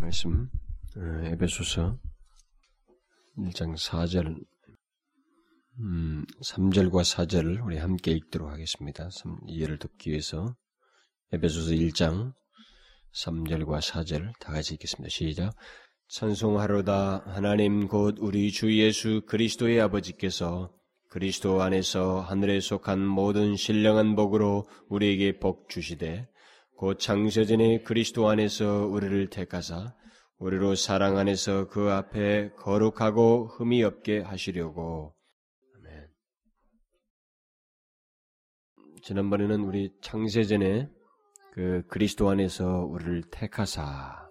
말씀 어, 에베소서 1장 4절 음, 3절과 4절을 우리 함께 읽도록 하겠습니다. 3, 이해를 돕기 위해서 에베소서 1장 3절과 4절 다 같이 읽겠습니다. 시작. 찬송하로다 하나님 곧 우리 주 예수 그리스도의 아버지께서 그리스도 안에서 하늘에 속한 모든 신령한 복으로 우리에게 복 주시되 곧 창세전에 그리스도 안에서 우리를 택하사 우리로 사랑 안에서 그 앞에 거룩하고 흠이 없게 하시려고 아멘. 지난번에는 우리 창세전에 그 그리스도 안에서 우리를 택하사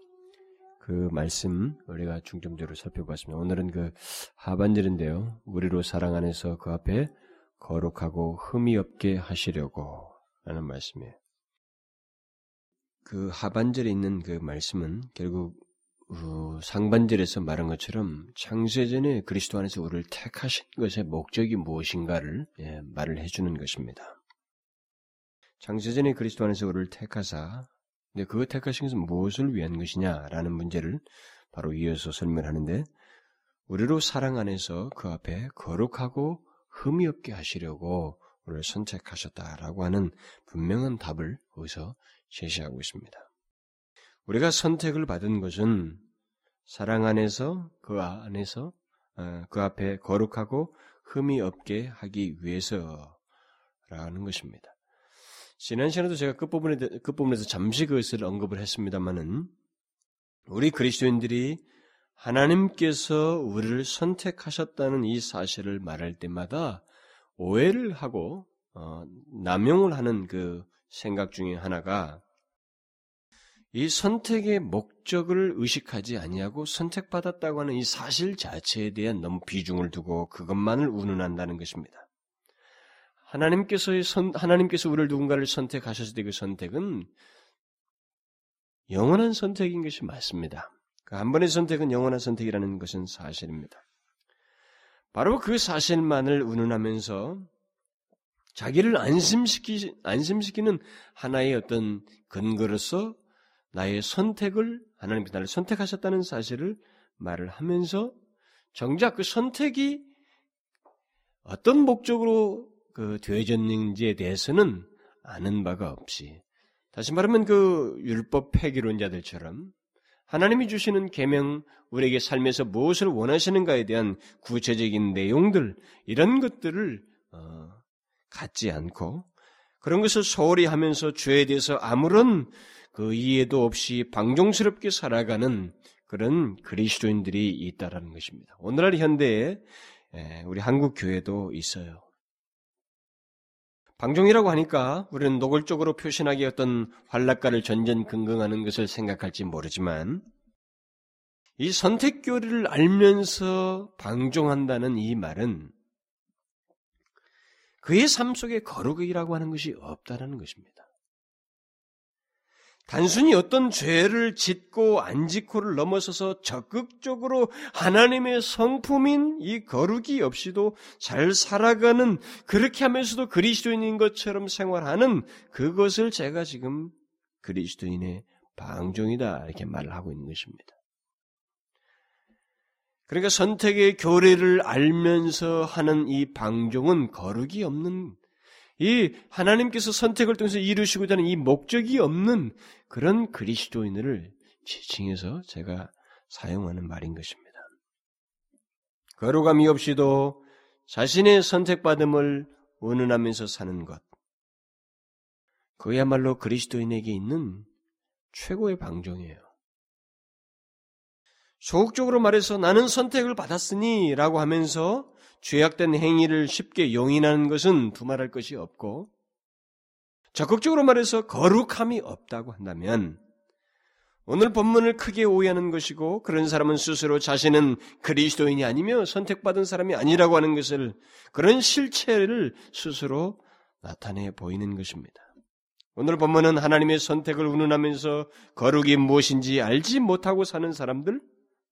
그 말씀 우리가 중점적으로 살펴봤습니다. 오늘은 그 하반절인데요. 우리로 사랑 안에서 그 앞에 거룩하고 흠이 없게 하시려고 하는 말씀이에요. 그 하반절에 있는 그 말씀은 결국 어, 상반절에서 말한 것처럼 창세전에 그리스도 안에서 우리를 택하신 것의 목적이 무엇인가를 예, 말을 해주는 것입니다. 창세전에 그리스도 안에서 우리를 택하사 근데 그 택하신 것은 무엇을 위한 것이냐라는 문제를 바로 이어서 설명하는데 우리로 사랑 안에서 그 앞에 거룩하고 흠이 없게 하시려고 우리를 선택하셨다라고 하는 분명한 답을 거기서 제시하고 있습니다. 우리가 선택을 받은 것은 사랑 안에서 그 안에서 그 앞에 거룩하고 흠이 없게 하기 위해서라는 것입니다. 지난 시간에도 제가 끝부분에, 끝부분에서 잠시 그것을 언급을 했습니다만은 우리 그리스도인들이 하나님께서 우리를 선택하셨다는 이 사실을 말할 때마다 오해를 하고 어, 남용을 하는 그 생각 중에 하나가 이 선택의 목적을 의식하지 아니하고 선택받았다고 하는 이 사실 자체에 대한 너무 비중을 두고 그것만을 운운한다는 것입니다. 하나님께서의 선, 하나님께서 우리를 누군가를 선택하셨을 때 그 선택은 영원한 선택인 것이 맞습니다. 그 한 번의 선택은 영원한 선택이라는 것은 사실입니다. 바로 그 사실만을 운운하면서 자기를 안심시키, 안심시키는 하나의 어떤 근거로서 나의 선택을, 하나님께서 나를 선택하셨다는 사실을 말을 하면서 정작 그 선택이 어떤 목적으로 그 되어졌는지에 대해서는 아는 바가 없이 다시 말하면 그 율법 폐기론자들처럼 하나님이 주시는 계명 우리에게 삶에서 무엇을 원하시는가에 대한 구체적인 내용들 이런 것들을 어, 갖지 않고 그런 것을 소홀히 하면서 죄에 대해서 아무런 그 이해도 없이 방종스럽게 살아가는 그런 그리스도인들이 있다라는 것입니다. 오늘날 현대에 우리 한국 교회도 있어요. 방종이라고 하니까 우리는 노골적으로 표현하기 어떤 활락가를 전전긍긍하는 것을 생각할지 모르지만 이 선택교리를 알면서 방종한다는 이 말은 그의 삶 속에 거룩이라고 하는 것이 없다라는 것입니다. 단순히 어떤 죄를 짓고 안 짓고를 넘어서서 적극적으로 하나님의 성품인 이 거룩이 없이도 잘 살아가는 그렇게 하면서도 그리스도인인 것처럼 생활하는 그것을 제가 지금 그리스도인의 방종이다 이렇게 말을 하고 있는 것입니다. 그러니까 선택의 교례를 알면서 하는 이 방종은 거룩이 없는 이 하나님께서 선택을 통해서 이루시고자 하는 이 목적이 없는 그런 그리스도인을 지칭해서 제가 사용하는 말인 것입니다. 거룩함이 없이도 자신의 선택받음을 운운하면서 사는 것. 그야말로 그리스도인에게 있는 최고의 방종이에요. 소극적으로 말해서 나는 선택을 받았으니 라고 하면서 죄악된 행위를 쉽게 용인하는 것은 두말할 것이 없고 적극적으로 말해서 거룩함이 없다고 한다면 오늘 본문을 크게 오해하는 것이고 그런 사람은 스스로 자신은 그리스도인이 아니며 선택받은 사람이 아니라고 하는 것을 그런 실체를 스스로 나타내 보이는 것입니다. 오늘 본문은 하나님의 선택을 운운하면서 거룩이 무엇인지 알지 못하고 사는 사람들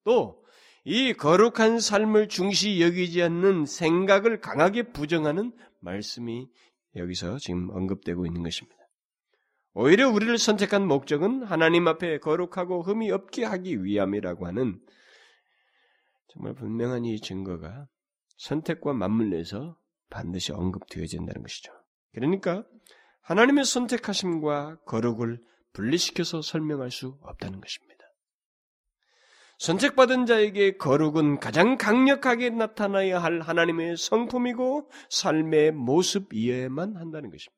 또 이 거룩한 삶을 중시 여기지 않는 생각을 강하게 부정하는 말씀이 여기서 지금 언급되고 있는 것입니다. 오히려 우리를 선택한 목적은 하나님 앞에 거룩하고 흠이 없게 하기 위함이라고 하는 정말 분명한 이 증거가 선택과 맞물려서 반드시 언급되어진다는 것이죠. 그러니까 하나님의 선택하심과 거룩을 분리시켜서 설명할 수 없다는 것입니다. 선택받은 자에게 거룩은 가장 강력하게 나타나야 할 하나님의 성품이고 삶의 모습이어야만 한다는 것입니다.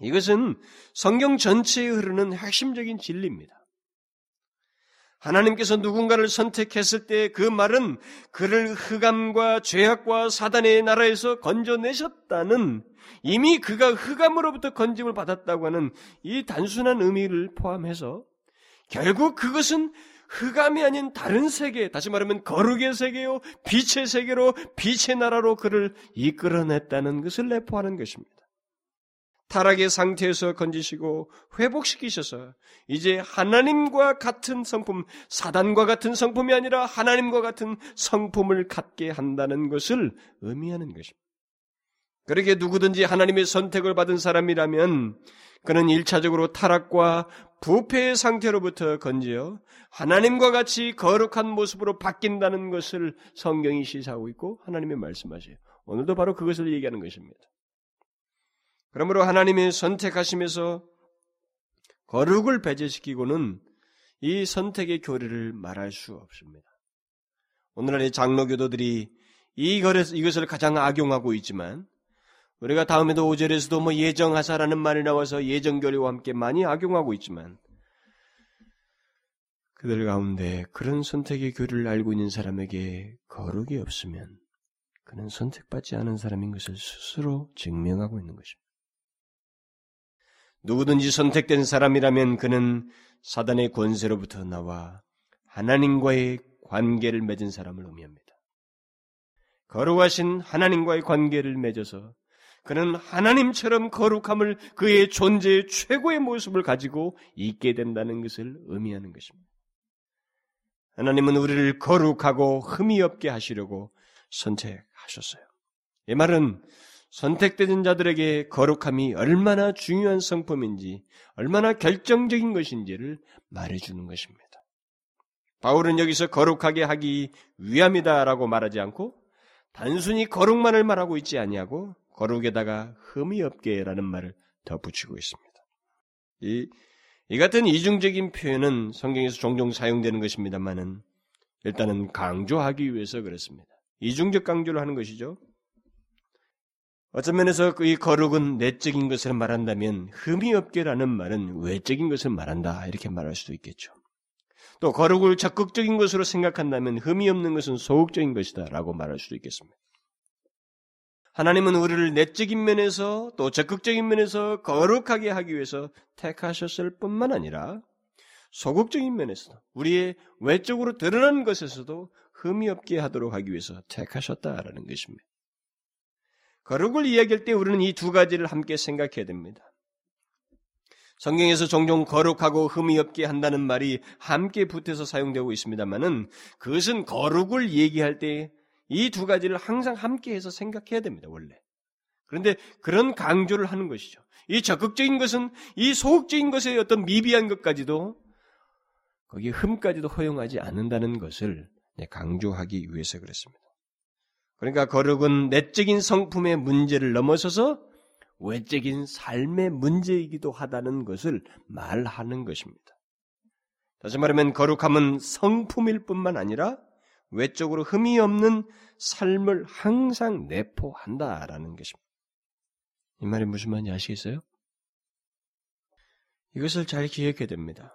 이것은 성경 전체에 흐르는 핵심적인 진리입니다. 하나님께서 누군가를 선택했을 때 그 말은 그를 흑암과 죄악과 사단의 나라에서 건져내셨다는 이미 그가 흑암으로부터 건짐을 받았다고 하는 이 단순한 의미를 포함해서 결국 그것은 흑암이 아닌 다른 세계, 다시 말하면 거룩의 세계요, 빛의 세계로, 빛의 나라로 그를 이끌어냈다는 것을 내포하는 것입니다. 타락의 상태에서 건지시고 회복시키셔서 이제 하나님과 같은 성품, 사단과 같은 성품이 아니라 하나님과 같은 성품을 갖게 한다는 것을 의미하는 것입니다. 그렇게 누구든지 하나님의 선택을 받은 사람이라면 그는 일차적으로 타락과 부패의 상태로부터 건지어 하나님과 같이 거룩한 모습으로 바뀐다는 것을 성경이 시사하고 있고 하나님의 말씀하세요. 오늘도 바로 그것을 얘기하는 것입니다. 그러므로 하나님이 선택하심에서 거룩을 배제시키고는 이 선택의 교리를 말할 수 없습니다. 오늘날의 장로교도들이 이것을 가장 악용하고 있지만 우리가 다음에도 오절에서도 뭐 예정하사라는 말이 나와서 예정교리와 함께 많이 악용하고 있지만 그들 가운데 그런 선택의 교리를 알고 있는 사람에게 거룩이 없으면 그는 선택받지 않은 사람인 것을 스스로 증명하고 있는 것입니다. 누구든지 선택된 사람이라면 그는 사단의 권세로부터 나와 하나님과의 관계를 맺은 사람을 의미합니다. 거룩하신 하나님과의 관계를 맺어서 그는 하나님처럼 거룩함을 그의 존재의 최고의 모습을 가지고 있게 된다는 것을 의미하는 것입니다. 하나님은 우리를 거룩하고 흠이 없게 하시려고 선택하셨어요. 이 말은 선택된 자들에게 거룩함이 얼마나 중요한 성품인지, 얼마나 결정적인 것인지를 말해주는 것입니다. 바울은 여기서 거룩하게 하기 위함이다라고 말하지 않고 단순히 거룩만을 말하고 있지 아니하고 거룩에다가 흠이 없게라는 말을 덧붙이고 있습니다. 이, 이 같은 이중적인 표현은 성경에서 종종 사용되는 것입니다만은 일단은 강조하기 위해서 그렇습니다. 이중적 강조를 하는 것이죠. 어떤 면에서 이 거룩은 내적인 것을 말한다면 흠이 없게라는 말은 외적인 것을 말한다 이렇게 말할 수도 있겠죠. 또 거룩을 적극적인 것으로 생각한다면 흠이 없는 것은 소극적인 것이다라고 말할 수도 있겠습니다. 하나님은 우리를 내적인 면에서 또 적극적인 면에서 거룩하게 하기 위해서 택하셨을 뿐만 아니라 소극적인 면에서도 우리의 외적으로 드러난 것에서도 흠이 없게 하도록 하기 위해서 택하셨다라는 것입니다. 거룩을 이야기할 때 우리는 이 두 가지를 함께 생각해야 됩니다. 성경에서 종종 거룩하고 흠이 없게 한다는 말이 함께 붙어서 사용되고 있습니다만은 그것은 거룩을 얘기할 때 이 두 가지를 항상 함께 해서 생각해야 됩니다, 원래. 그런데 그런 강조를 하는 것이죠. 이 적극적인 것은 이 소극적인 것의 어떤 미비한 것까지도 거기에 흠까지도 허용하지 않는다는 것을 강조하기 위해서 그랬습니다. 그러니까 거룩은 내적인 성품의 문제를 넘어서서 외적인 삶의 문제이기도 하다는 것을 말하는 것입니다. 다시 말하면 거룩함은 성품일 뿐만 아니라 외적으로 흠이 없는 삶을 항상 내포한다라는 것입니다. 이 말이 무슨 말인지 아시겠어요? 이것을 잘 기억해야 됩니다.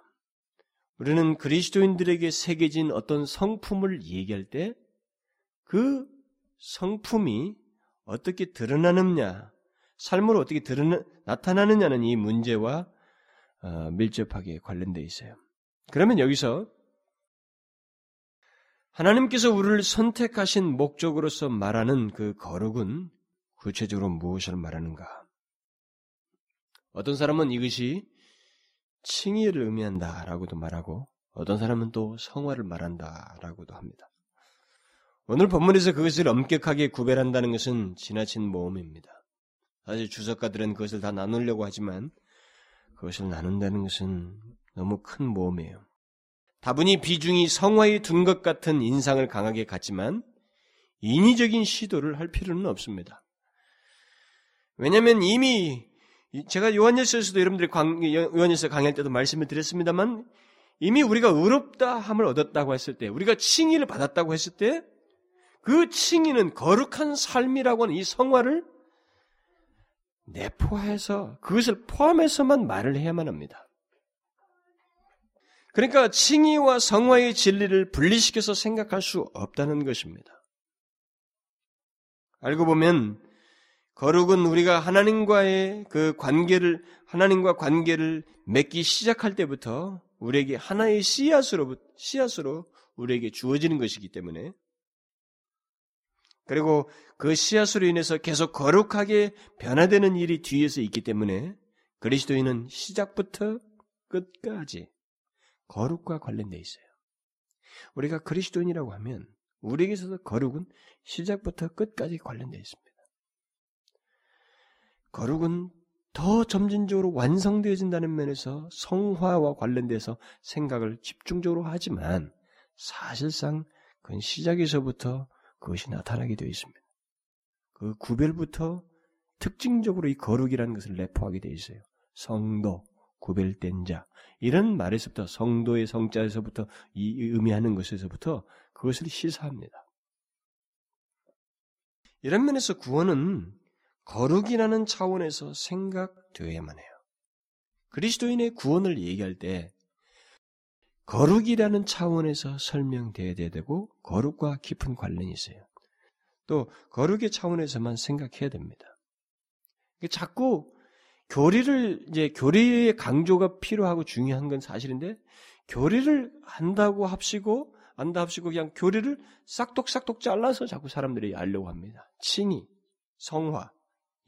우리는 그리스도인들에게 새겨진 어떤 성품을 얘기할 때 그 성품이 어떻게 드러나느냐, 삶으로 어떻게 드러나, 나타나느냐는 이 문제와 어, 밀접하게 관련되어 있어요. 그러면 여기서 하나님께서 우리를 선택하신 목적으로서 말하는 그 거룩은 구체적으로 무엇을 말하는가? 어떤 사람은 이것이 칭의를 의미한다라고도 말하고 어떤 사람은 또 성화를 말한다라고도 합니다. 오늘 본문에서 그것을 엄격하게 구별한다는 것은 지나친 모험입니다. 사실 주석가들은 그것을 다 나누려고 하지만 그것을 나눈다는 것은 너무 큰 모험이에요. 다분히 비중이 성화에 둔 것 같은 인상을 강하게 갖지만 인위적인 시도를 할 필요는 없습니다. 왜냐하면 이미 제가 요한일서에서도 여러분들이 요한일서 강의할 때도 말씀을 드렸습니다만 이미 우리가 의롭다 함을 얻었다고 했을 때 우리가 칭의를 받았다고 했을 때 그 칭의는 거룩한 삶이라고 하는 이 성화를 내포해서 그것을 포함해서만 말을 해야만 합니다. 그러니까 칭의와 성화의 진리를 분리시켜서 생각할 수 없다는 것입니다. 알고 보면 거룩은 우리가 하나님과의 그 관계를 하나님과 관계를 맺기 시작할 때부터 우리에게 하나의 씨앗으로 씨앗으로 우리에게 주어지는 것이기 때문에 그리고 그 씨앗으로 인해서 계속 거룩하게 변화되는 일이 뒤에서 있기 때문에 그리스도인은 시작부터 끝까지 거룩과 관련되어 있어요. 우리가 그리스도인이라고 하면 우리에게서도 거룩은 시작부터 끝까지 관련되어 있습니다. 거룩은 더 점진적으로 완성되어진다는 면에서 성화와 관련돼서 생각을 집중적으로 하지만 사실상 그건 시작에서부터 그것이 나타나게 되어 있습니다. 그 구별부터 특징적으로 이 거룩이라는 것을 내포하게 되어 있어요. 성도, 구별된 자 이런 말에서부터 성도의 성자에서부터 이 의미하는 것에서부터 그것을 시사합니다. 이런 면에서 구원은 거룩이라는 차원에서 생각되어야만 해요. 그리스도인의 구원을 얘기할 때 거룩이라는 차원에서 설명되어야 되고 거룩과 깊은 관련이 있어요. 또 거룩의 차원에서만 생각해야 됩니다. 자꾸 교리를 이제 교리의 강조가 필요하고 중요한 건 사실인데 교리를 한다고 합시고 안다 합시고 그냥 교리를 싹둑싹둑 잘라서 자꾸 사람들이 알려고 합니다. 칭의, 성화,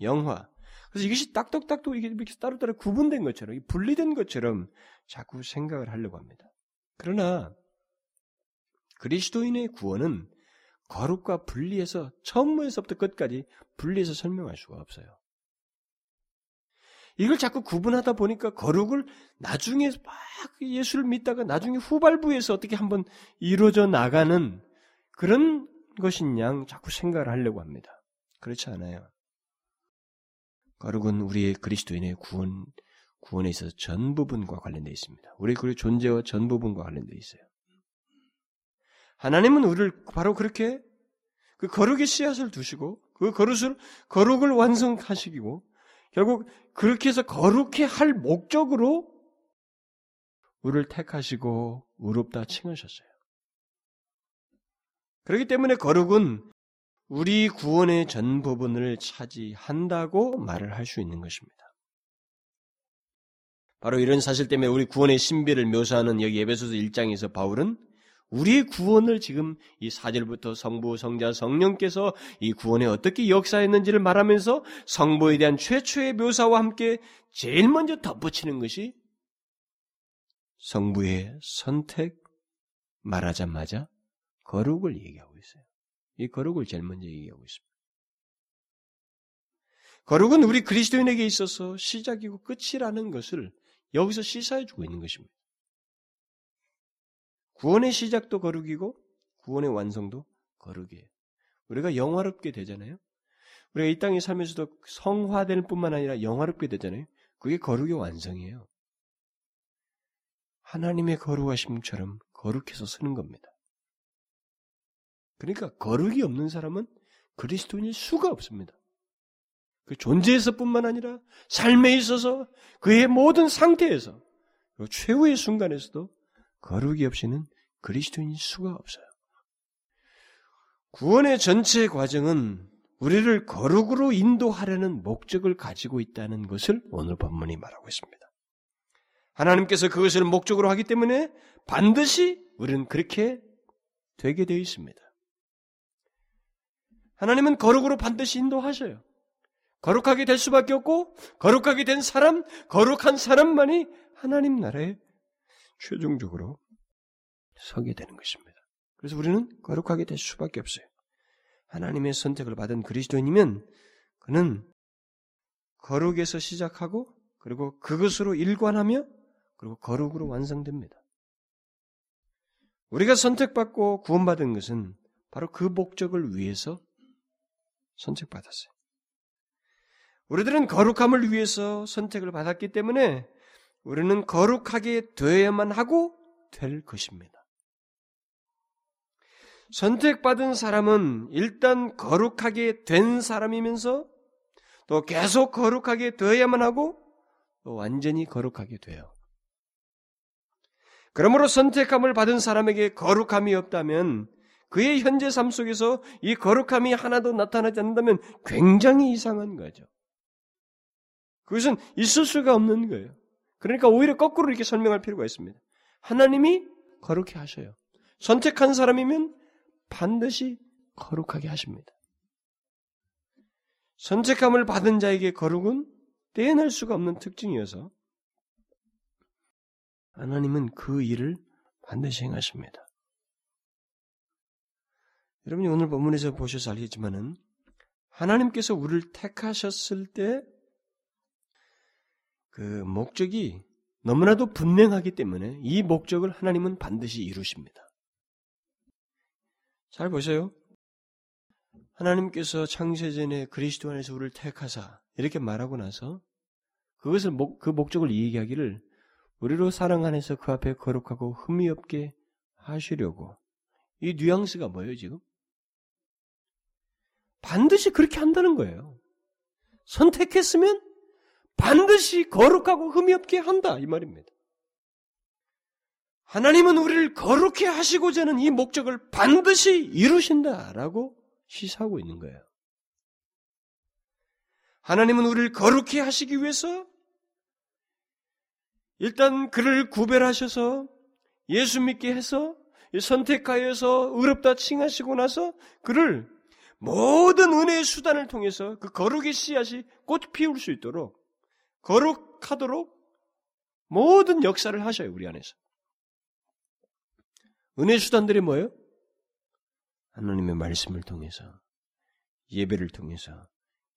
영화. 그래서 이것이 딱딱딱딱 이게 이렇게 따로따로 구분된 것처럼 분리된 것처럼 자꾸 생각을 하려고 합니다. 그러나 그리스도인의 구원은 거룩과 분리해서 처음부터 끝까지 분리해서 설명할 수가 없어요. 이걸 자꾸 구분하다 보니까 거룩을 나중에 막 예수를 믿다가 나중에 후발부에서 어떻게 한번 이루어져 나가는 그런 것인 양 자꾸 생각을 하려고 합니다. 그렇지 않아요. 거룩은 우리의 그리스도인의 구원, 구원에 있어서 전 부분과 관련되어 있습니다. 우리 그 존재와 전 부분과 관련되어 있어요. 하나님은 우리를 바로 그렇게 그 거룩의 씨앗을 두시고 그 거룩을 거룩을 완성하시고 결국 그렇게 해서 거룩해 할 목적으로 우리를 택하시고 의롭다 칭하셨어요. 그렇기 때문에 거룩은 우리 구원의 전 부분을 차지한다고 말을 할 수 있는 것입니다. 바로 이런 사실 때문에 우리 구원의 신비를 묘사하는 여기 에베소서 1장에서 바울은 우리의 구원을 지금 이 4절부터 성부, 성자, 성령께서 이 구원에 어떻게 역사했는지를 말하면서 성부에 대한 최초의 묘사와 함께 제일 먼저 덧붙이는 것이 성부의 선택 말하자마자 거룩을 얘기하고 있어요. 이 거룩을 제일 먼저 얘기하고 있습니다. 거룩은 우리 그리스도인에게 있어서 시작이고 끝이라는 것을 여기서 시사해주고 있는 것입니다. 구원의 시작도 거룩이고 구원의 완성도 거룩이에요. 우리가 영화롭게 되잖아요. 우리가 이 땅에 살면서도 성화될 뿐만 아니라 영화롭게 되잖아요. 그게 거룩의 완성이에요. 하나님의 거룩하심처럼 거룩해서 쓰는 겁니다. 그러니까 거룩이 없는 사람은 그리스도인일 수가 없습니다. 그 존재에서뿐만 아니라 삶에 있어서 그의 모든 상태에서 최후의 순간에서도 거룩이 없이는 그리스도인일 수가 없어요. 구원의 전체 과정은 우리를 거룩으로 인도하려는 목적을 가지고 있다는 것을 오늘 본문이 말하고 있습니다. 하나님께서 그것을 목적으로 하기 때문에 반드시 우리는 그렇게 되게 되어 있습니다. 하나님은 거룩으로 반드시 인도하셔요. 거룩하게 될 수밖에 없고 거룩하게 된 사람, 거룩한 사람만이 하나님 나라에 최종적으로 서게 되는 것입니다. 그래서 우리는 거룩하게 될 수밖에 없어요. 하나님의 선택을 받은 그리스도인이면 그는 거룩에서 시작하고 그리고 그것으로 일관하며 그리고 거룩으로 완성됩니다. 우리가 선택받고 구원받은 것은 바로 그 목적을 위해서 선택받았어요. 우리들은 거룩함을 위해서 선택을 받았기 때문에 우리는 거룩하게 되어야만 하고 될 것입니다. 선택받은 사람은 일단 거룩하게 된 사람이면서 또 계속 거룩하게 되어야만 하고 또 완전히 거룩하게 돼요. 그러므로 선택함을 받은 사람에게 거룩함이 없다면 그의 현재 삶 속에서 이 거룩함이 하나도 나타나지 않는다면 굉장히 이상한 거죠. 그것은 있을 수가 없는 거예요. 그러니까 오히려 거꾸로 이렇게 설명할 필요가 있습니다. 하나님이 거룩해 하셔요. 선택한 사람이면 반드시 거룩하게 하십니다. 선택함을 받은 자에게 거룩은 떼어낼 수가 없는 특징이어서 하나님은 그 일을 반드시 행하십니다. 여러분이 오늘 본문에서 보셔서 알겠지만은 하나님께서 우리를 택하셨을 때 그 목적이 너무나도 분명하기 때문에 이 목적을 하나님은 반드시 이루십니다. 잘 보세요. 하나님께서 창세전에 그리스도 안에서 우리를 택하사 이렇게 말하고 나서 그것을 목, 그 목적을 얘기하기를 우리로 사랑 안에서 그 앞에 거룩하고 흠이 없게 하시려고 이 뉘앙스가 뭐예요 지금? 반드시 그렇게 한다는 거예요. 선택했으면 반드시 거룩하고 흠이 없게 한다 이 말입니다. 하나님은 우리를 거룩해 하시고자 하는 이 목적을 반드시 이루신다라고 시사하고 있는 거예요. 하나님은 우리를 거룩해 하시기 위해서 일단 그를 구별하셔서 예수 믿게 해서 선택하여서 의롭다 칭하시고 나서 그를 모든 은혜의 수단을 통해서 그 거룩의 씨앗이 꽃 피울 수 있도록 거룩하도록 모든 역사를 하셔요, 우리 안에서. 은혜 수단들이 뭐예요? 하나님의 말씀을 통해서, 예배를 통해서,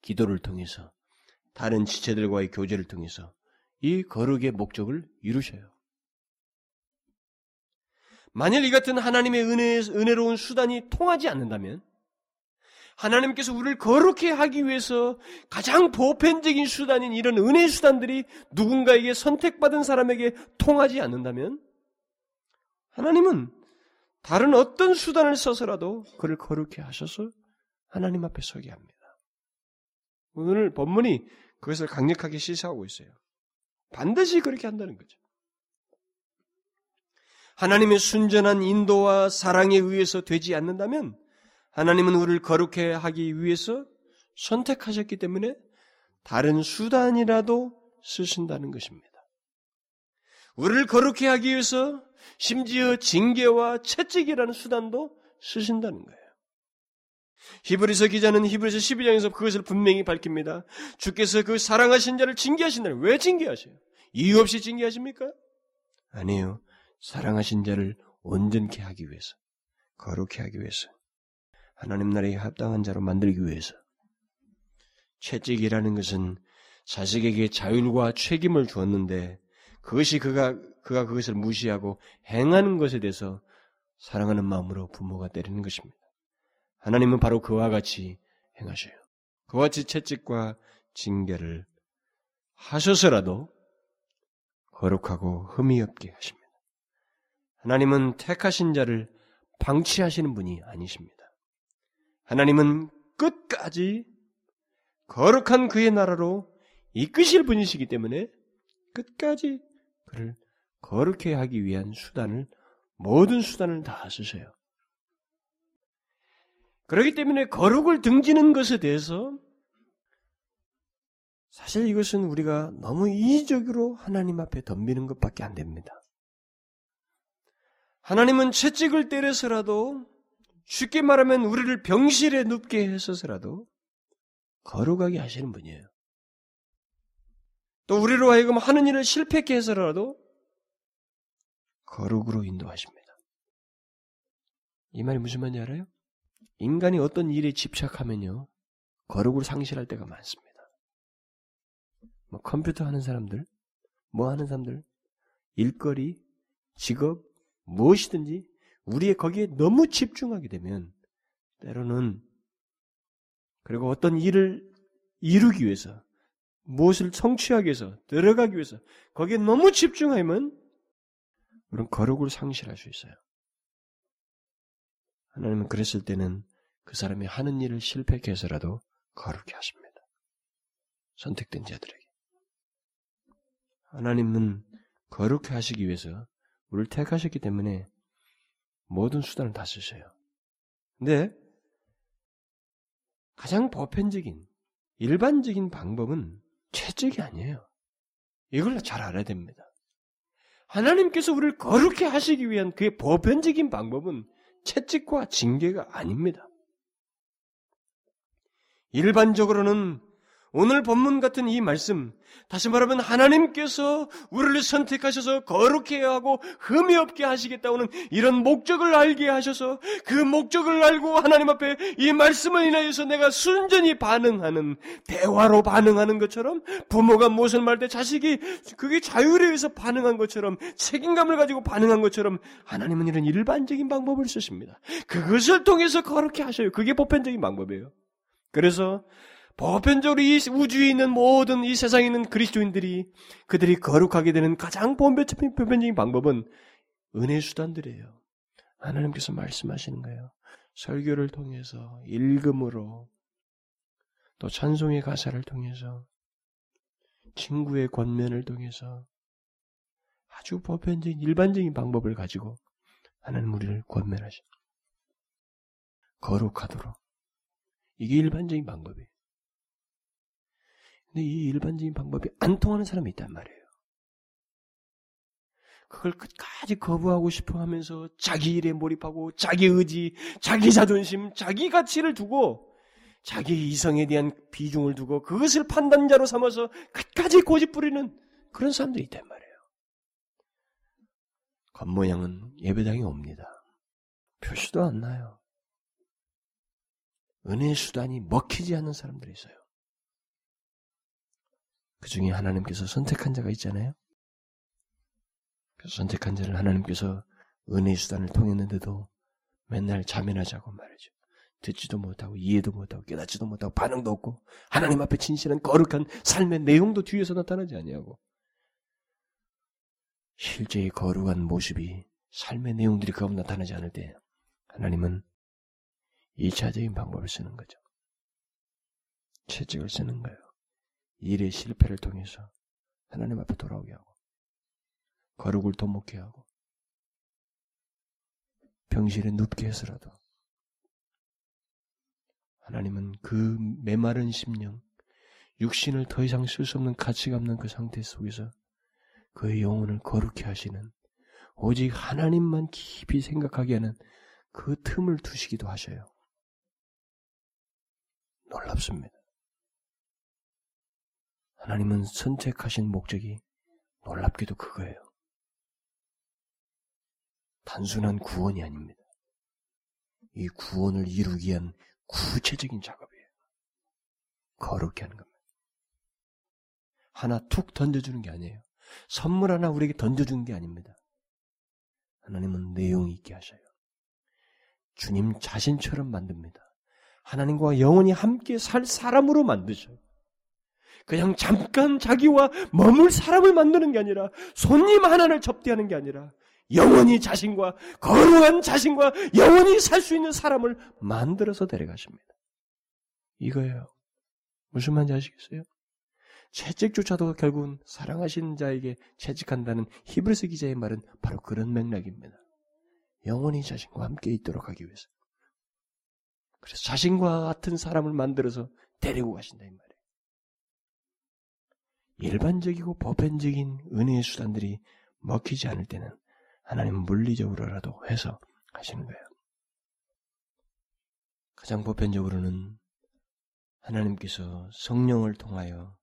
기도를 통해서, 다른 지체들과의 교제를 통해서 이 거룩의 목적을 이루셔요. 만일 이 같은 하나님의 은혜, 은혜로운 수단이 통하지 않는다면 하나님께서 우리를 거룩해 하기 위해서 가장 보편적인 수단인 이런 은혜 수단들이 누군가에게 선택받은 사람에게 통하지 않는다면 하나님은 다른 어떤 수단을 써서라도 그를 거룩해 하셔서 하나님 앞에 서게 합니다. 오늘 본문이 그것을 강력하게 시사하고 있어요. 반드시 그렇게 한다는 거죠. 하나님의 순전한 인도와 사랑에 의해서 되지 않는다면 하나님은 우리를 거룩해 하기 위해서 선택하셨기 때문에 다른 수단이라도 쓰신다는 것입니다. 우리를 거룩해 하기 위해서 심지어 징계와 채찍이라는 수단도 쓰신다는 거예요. 히브리서 기자는 히브리서 12장에서 그것을 분명히 밝힙니다. 주께서 그 사랑하신 자를 징계하신다는 왜 징계하셔요? 이유 없이 징계하십니까? 아니에요. 사랑하신 자를 온전케 하기 위해서, 거룩해 하기 위해서. 하나님 나라에 합당한 자로 만들기 위해서. 채찍이라는 것은 자식에게 자율과 책임을 주었는데 그것이 그가 그가 그것을 무시하고 행하는 것에 대해서 사랑하는 마음으로 부모가 때리는 것입니다. 하나님은 바로 그와 같이 행하셔요. 그와 같이 채찍과 징계를 하셔서라도 거룩하고 흠이 없게 하십니다. 하나님은 택하신 자를 방치하시는 분이 아니십니다. 하나님은 끝까지 거룩한 그의 나라로 이끄실 분이시기 때문에 끝까지 그를 거룩해 하기 위한 수단을 모든 수단을 다 쓰셔요. 그렇기 때문에 거룩을 등지는 것에 대해서 사실 이것은 우리가 너무 이의적으로 하나님 앞에 덤비는 것밖에 안 됩니다. 하나님은 채찍을 때려서라도 쉽게 말하면 우리를 병실에 눕게 해서서라도 거룩하게 하시는 분이에요. 또 우리로 하여금 하는 일을 실패케 해서라도 거룩으로 인도하십니다. 이 말이 무슨 말인지 알아요? 인간이 어떤 일에 집착하면요, 거룩을 상실할 때가 많습니다. 뭐 컴퓨터 하는 사람들, 뭐 하는 사람들, 일거리, 직업, 무엇이든지 우리의 거기에 너무 집중하게 되면 때로는 그리고 어떤 일을 이루기 위해서 무엇을 성취하기 위해서 들어가기 위해서 거기에 너무 집중하면 우리는 거룩을 상실할 수 있어요. 하나님은 그랬을 때는 그 사람이 하는 일을 실패케 해서라도 거룩히 하십니다. 선택된 자들에게. 하나님은 거룩히 하시기 위해서 우리를 택하셨기 때문에 모든 수단을 다 쓰셔요. 근데 가장 보편적인 일반적인 방법은 채찍이 아니에요. 이걸 잘 알아야 됩니다. 하나님께서 우리를 거룩히 하시기 위한 그의 보편적인 방법은 채찍과 징계가 아닙니다. 일반적으로는 오늘 본문 같은 이 말씀, 다시 말하면 하나님께서 우리를 선택하셔서 거룩해 하고 흠이 없게 하시겠다고는 이런 목적을 알게 하셔서 그 목적을 알고 하나님 앞에 이 말씀을 인하여서 내가 순전히 반응하는 대화로 반응하는 것처럼 부모가 무엇을 말때 자식이 그게 자유에 의해서 반응한 것처럼 책임감을 가지고 반응한 것처럼 하나님은 이런 일반적인 방법을 쓰십니다. 그것을 통해서 거룩해 하셔요. 그게 보편적인 방법이에요. 그래서 보편적으로 이 우주에 있는 모든 이 세상에 있는 그리스도인들이 그들이 거룩하게 되는 가장 보편적인 방법은 은혜 수단들이에요. 하나님께서 말씀하시는 거예요. 설교를 통해서 읽음으로 또 찬송의 가사를 통해서 친구의 권면을 통해서 아주 보편적인 일반적인 방법을 가지고 하나님 우리를 권면하시 거룩하도록 이게 일반적인 방법이에요. 근데 이 일반적인 방법이 안 통하는 사람이 있단 말이에요. 그걸 끝까지 거부하고 싶어 하면서 자기 일에 몰입하고 자기 의지, 자기 자존심, 자기 가치를 두고 자기 이성에 대한 비중을 두고 그것을 판단자로 삼아서 끝까지 고집 부리는 그런 사람들이 있단 말이에요. 겉모양은 예배당에 옵니다. 표시도 안 나요. 은혜의 수단이 먹히지 않는 사람들이 있어요. 그 중에 하나님께서 선택한 자가 있잖아요. 그 선택한 자를 하나님께서 은혜의 수단을 통했는데도 맨날 자면하자고 말이죠. 듣지도 못하고 이해도 못하고 깨닫지도 못하고 반응도 없고 하나님 앞에 진실한 거룩한 삶의 내용도 뒤에서 나타나지 아니하고 실제의 거룩한 모습이 삶의 내용들이 그것 나타나지 않을 때 하나님은 2차적인 방법을 쓰는 거죠. 채찍을 쓰는 거예요. 일의 실패를 통해서 하나님 앞에 돌아오게 하고 거룩을 도먹게 하고 병실에 눕게 해서라도 하나님은 그 메마른 심령, 육신을 더 이상 쓸 수 없는 가치가 없는 그 상태 속에서 그의 영혼을 거룩히 하시는 오직 하나님만 깊이 생각하게 하는 그 틈을 두시기도 하셔요. 놀랍습니다. 하나님은 선택하신 목적이 놀랍게도 그거예요. 단순한 구원이 아닙니다. 이 구원을 이루기 위한 구체적인 작업이에요. 거룩게 하는 겁니다. 하나 툭 던져주는 게 아니에요. 선물 하나 우리에게 던져주는 게 아닙니다. 하나님은 내용이 있게 하셔요. 주님 자신처럼 만듭니다. 하나님과 영원히 함께 살 사람으로 만드셔요. 그냥 잠깐 자기와 머물 사람을 만드는 게 아니라 손님 하나를 접대하는 게 아니라 영원히 자신과 거룩한 자신과 영원히 살 수 있는 사람을 만들어서 데려가십니다. 이거예요. 무슨 말인지 아시겠어요? 채찍조차도 결국은 사랑하시는 자에게 채찍한다는 히브리스 기자의 말은 바로 그런 맥락입니다. 영원히 자신과 함께 있도록 하기 위해서. 그래서 자신과 같은 사람을 만들어서 데리고 가신다 이 말이에요. 일반적이고 보편적인 은혜의 수단들이 먹히지 않을 때는 하나님은 물리적으로라도 해서 하시는 거예요. 가장 보편적으로는 하나님께서 성령을 통하여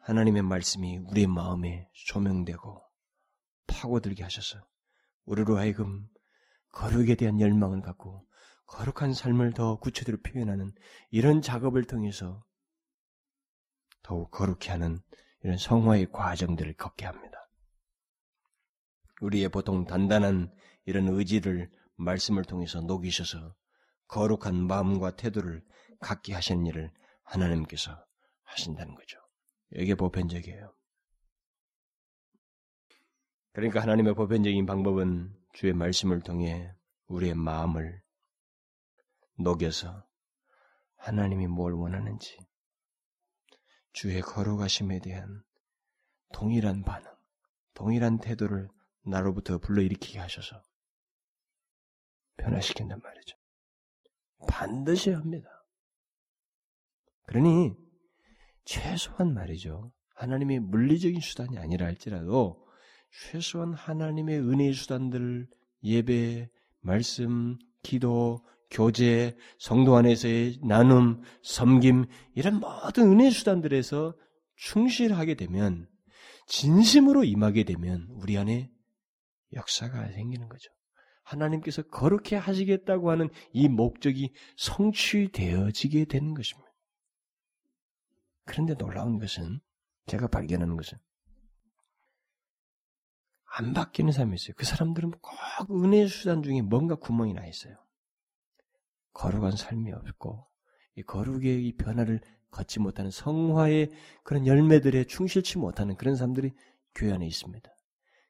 하나님의 말씀이 우리의 마음에 조명되고 파고들게 하셔서 우리로 하여금 거룩에 대한 열망을 갖고 거룩한 삶을 더 구체적으로 표현하는 이런 작업을 통해서 더욱 거룩히 하는 이런 성화의 과정들을 걷게 합니다. 우리의 보통 단단한 이런 의지를 말씀을 통해서 녹이셔서 거룩한 마음과 태도를 갖게 하시는 일을 하나님께서 하신다는 거죠. 이게 보편적이에요. 그러니까 하나님의 보편적인 방법은 주의 말씀을 통해 우리의 마음을 녹여서 하나님이 뭘 원하는지 주의 거룩하심에 대한 동일한 반응, 동일한 태도를 나로부터 불러일으키게 하셔서 변화시킨단 말이죠. 반드시 합니다. 그러니 최소한 말이죠. 하나님의 물리적인 수단이 아니라 할지라도 최소한 하나님의 은혜의 수단들, 예배, 말씀, 기도, 교제, 성도 안에서의 나눔, 섬김, 이런 모든 은혜 수단들에서 충실하게 되면, 진심으로 임하게 되면, 우리 안에 역사가 생기는 거죠. 하나님께서 거룩해 하시겠다고 하는 이 목적이 성취되어지게 되는 것입니다. 그런데 놀라운 것은, 제가 발견하는 것은, 안 바뀌는 사람이 있어요. 그 사람들은 꼭 은혜 수단 중에 뭔가 구멍이 나 있어요. 거룩한 삶이 없고 이 거룩의 이 변화를 걷지 못하는 성화의 그런 열매들에 충실치 못하는 그런 사람들이 교회 안에 있습니다.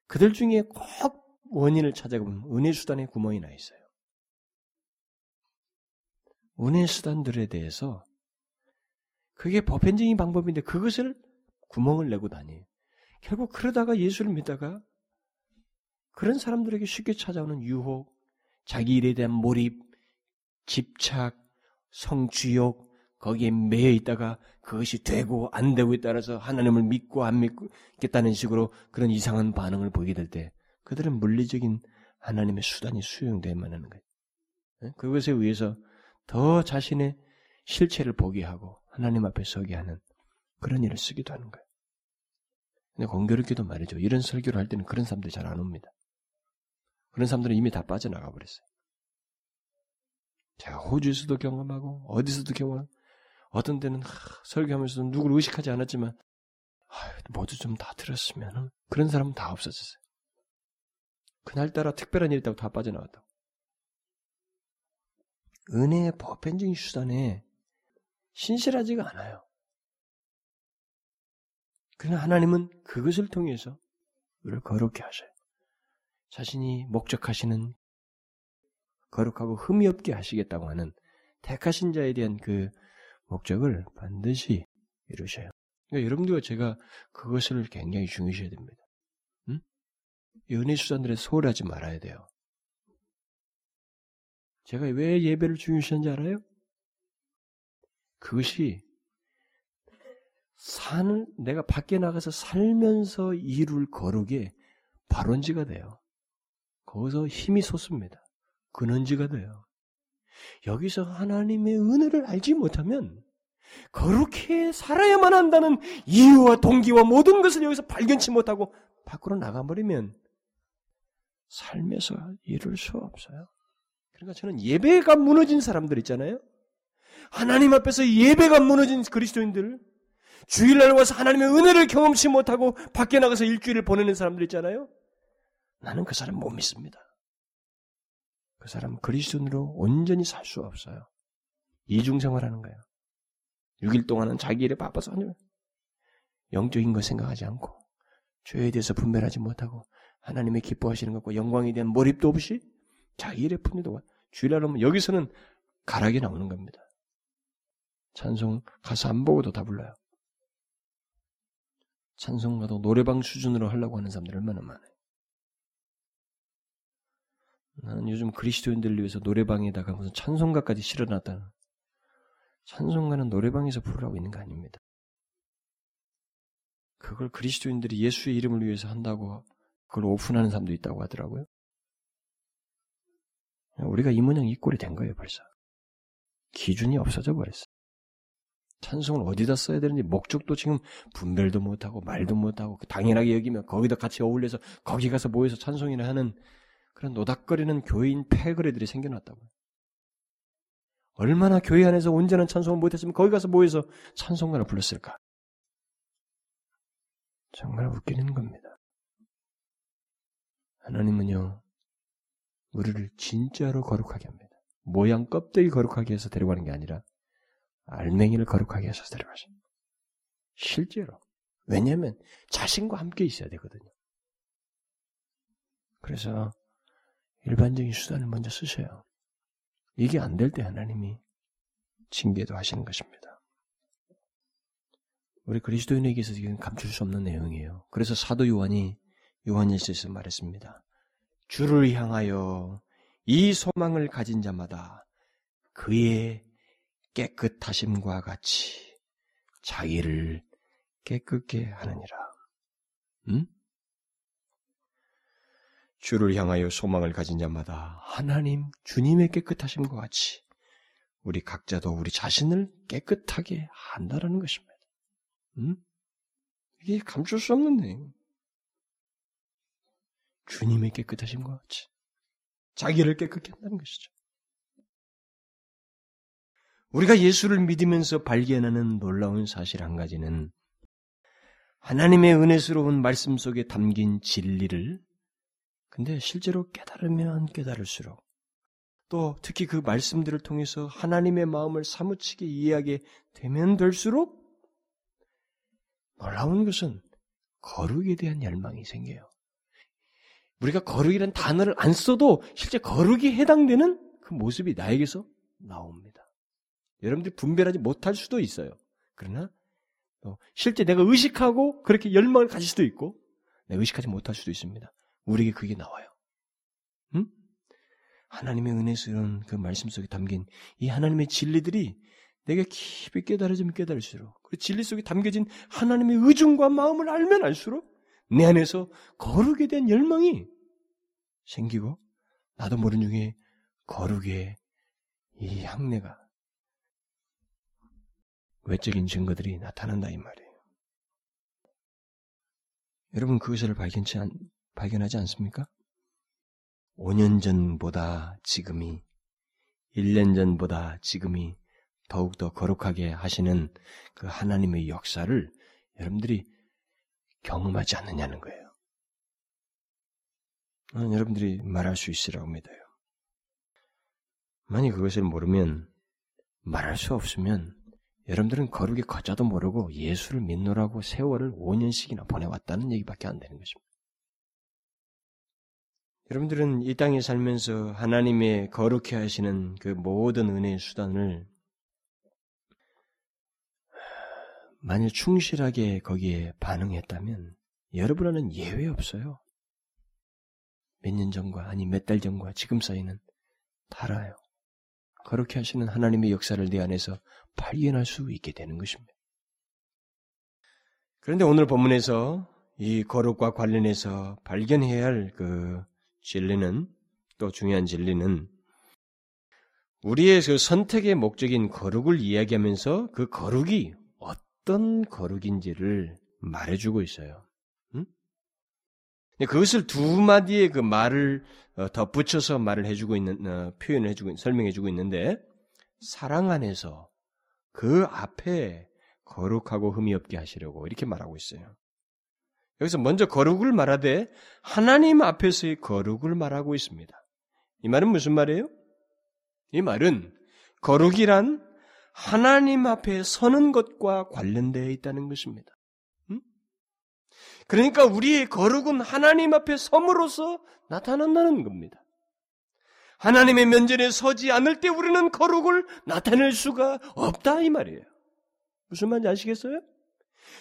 그들 중에 꼭 원인을 찾아보면 은혜 수단에 구멍이 나 있어요. 은혜 수단들에 대해서 그게 보편적인 방법인데 그것을 구멍을 내고 다니. 결국 그러다가 예수를 믿다가 그런 사람들에게 쉽게 찾아오는 유혹, 자기 일에 대한 몰입, 집착, 성취욕, 거기에 매여 있다가 그것이 되고 안 되고에 따라서 하나님을 믿고 안 믿겠다는 식으로 그런 이상한 반응을 보이게 될 때 그들은 물리적인 하나님의 수단이 수용되만 하는 거예요. 예? 그것에 의해서 더 자신의 실체를 보게 하고 하나님 앞에 서게 하는 그런 일을 쓰기도 하는 거예요. 근데 공교롭게도 말이죠. 이런 설교를 할 때는 그런 사람들이 잘 안 옵니다. 그런 사람들은 이미 다 빠져나가 버렸어요. 제가 호주에서도 경험하고 어디서도 경험하고 어떤 때는 하, 설교하면서도 누구를 의식하지 않았지만 아, 모두 좀 다 들었으면 그런 사람은 다 없어졌어요. 그날따라 특별한 일이 있다고 다 빠져나왔다고. 은혜의 보편적인 수단에 신실하지가 않아요. 그러나 하나님은 그것을 통해서 우리를 거룩게 하셔요. 자신이 목적하시는 거룩하고 흠이 없게 하시겠다고 하는 택하신 자에 대한 그 목적을 반드시 이루셔요. 그러니까 여러분들과 제가 그것을 굉장히 중요시해야 됩니다. 응? 연애 수단들에 소홀하지 말아야 돼요. 제가 왜 예배를 중요시하는지 알아요? 그것이 사는 내가 밖에 나가서 살면서 이룰 거룩의 발원지가 돼요. 거기서 힘이 솟습니다. 근원지가 돼요. 여기서 하나님의 은혜를 알지 못하면 그렇게 살아야만 한다는 이유와 동기와 모든 것을 여기서 발견치 못하고 밖으로 나가버리면 삶에서 이룰 수 없어요. 그러니까 저는 예배가 무너진 사람들 있잖아요. 하나님 앞에서 예배가 무너진 그리스도인들, 주일날 와서 하나님의 은혜를 경험치 못하고 밖에 나가서 일주일을 보내는 사람들 있잖아요. 나는 그 사람 못 믿습니다. 그 사람 그리스도인으로 온전히 살 수 없어요. 이중생활하는 거예요. 6일 동안은 자기 일에 바빠서 하냐. 영적인 거 생각하지 않고 죄에 대해서 분별하지 못하고 하나님의 기뻐하시는 것과 영광에 대한 몰입도 없이 자기 일에 푼데도 주일날 오면 여기서는 가락이 나오는 겁니다. 찬송 가서 안 보고도 다 불러요. 찬송가도 노래방 수준으로 하려고 하는 사람들 얼마나 많아요. 나는 요즘 그리스도인들을 위해서 노래방에다가 무슨 찬송가까지 실어놨다. 찬송가는 노래방에서 부르라고 있는 거 아닙니다. 그걸 그리스도인들이 예수의 이름을 위해서 한다고 그걸 오픈하는 사람도 있다고 하더라고요. 우리가 이 모양 이 꼴이 된 거예요, 벌써. 기준이 없어져 버렸어. 찬송을 어디다 써야 되는지 목적도 지금 분별도 못하고 말도 못하고 당연하게 여기면 거기다 같이 어울려서 거기 가서 모여서 찬송이나 하는 그런 노닥거리는 교인 패거리들이 생겨났다고요. 얼마나 교회 안에서 온전한 찬송을 못했으면 거기 가서 모여서 찬송가를 불렀을까? 정말 웃기는 겁니다. 하나님은요, 우리를 진짜로 거룩하게 합니다. 모양 껍데기 거룩하게 해서 데려가는 게 아니라 알맹이를 거룩하게 해서 데려가십니다. 실제로. 왜냐하면 자신과 함께 있어야 되거든요. 그래서 일반적인 수단을 먼저 쓰셔요. 이게 안 될 때 하나님이 징계도 하시는 것입니다. 우리 그리스도인에게서 지금 감출 수 없는 내용이에요. 그래서 사도 요한이 요한일서에서 말했습니다. 주를 향하여 이 소망을 가진 자마다 그의 깨끗하심과 같이 자기를 깨끗게 하느니라. 음? 주를 향하여 소망을 가진 자마다 하나님, 주님의 깨끗하심과 같이 우리 각자도 우리 자신을 깨끗하게 한다라는 것입니다. 음? 이게 감출 수 없는 내용. 주님의 깨끗하심과 같이 자기를 깨끗게 한다는 것이죠. 우리가 예수를 믿으면서 발견하는 놀라운 사실 한 가지는 하나님의 은혜스러운 말씀 속에 담긴 진리를 근데 실제로 깨달으면 깨달을수록 또 특히 그 말씀들을 통해서 하나님의 마음을 사무치게 이해하게 되면 될수록 놀라운 것은 거룩에 대한 열망이 생겨요. 우리가 거룩이라는 단어를 안 써도 실제 거룩이 해당되는 그 모습이 나에게서 나옵니다. 여러분들이 분별하지 못할 수도 있어요. 그러나 실제 내가 의식하고 그렇게 열망을 가질 수도 있고 내가 의식하지 못할 수도 있습니다. 우리에게 그게 나와요. 응? 하나님의 은혜스러운 그 말씀 속에 담긴 이 하나님의 진리들이 내가 깊이 깨달아지면 깨달을수록 그 진리 속에 담겨진 하나님의 의중과 마음을 알면 알수록 내 안에서 거룩에 대한 열망이 생기고 나도 모르는 중에 거룩의 이 향내가 외적인 증거들이 나타난다 이 말이에요. 여러분 그것을 발견치 않, 발견하지 않습니까? 5년 전보다 지금이 1년 전보다 지금이 더욱더 거룩하게 하시는 그 하나님의 역사를 여러분들이 경험하지 않느냐는 거예요. 여러분들이 말할 수 있으라고 믿어요. 만약 그것을 모르면 말할 수 없으면 여러분들은 거룩이 거자도 모르고 예수를 믿노라고 세월을 5년씩이나 보내왔다는 얘기밖에 안 되는 것입니다. 여러분들은 이 땅에 살면서 하나님의 거룩해 하시는 그 모든 은혜의 수단을 만일 충실하게 거기에 반응했다면 여러분은 예외 없어요. 몇 년 전과 아니 몇 달 전과 지금 사이는 달아요. 거룩해 하시는 하나님의 역사를 내 안에서 발견할 수 있게 되는 것입니다. 그런데 오늘 본문에서 이 거룩과 관련해서 발견해야 할 그 진리는 또 중요한 진리는 우리의 그 선택의 목적인 거룩을 이야기하면서 그 거룩이 어떤 거룩인지를 말해주고 있어요. 음? 그것을 두 마디의 그 말을 어, 덧붙여서 말을 해주고 있는 어, 표현을 해주고 설명해주고 있는데 사랑 안에서 그 앞에 거룩하고 흠이 없게 하시려고 이렇게 말하고 있어요. 여기서 먼저 거룩을 말하되 하나님 앞에서의 거룩을 말하고 있습니다. 이 말은 무슨 말이에요? 이 말은 거룩이란 하나님 앞에 서는 것과 관련되어 있다는 것입니다. 음? 그러니까 우리의 거룩은 하나님 앞에 섬으로써 나타난다는 겁니다. 하나님의 면전에 서지 않을 때 우리는 거룩을 나타낼 수가 없다 이 말이에요. 무슨 말인지 아시겠어요?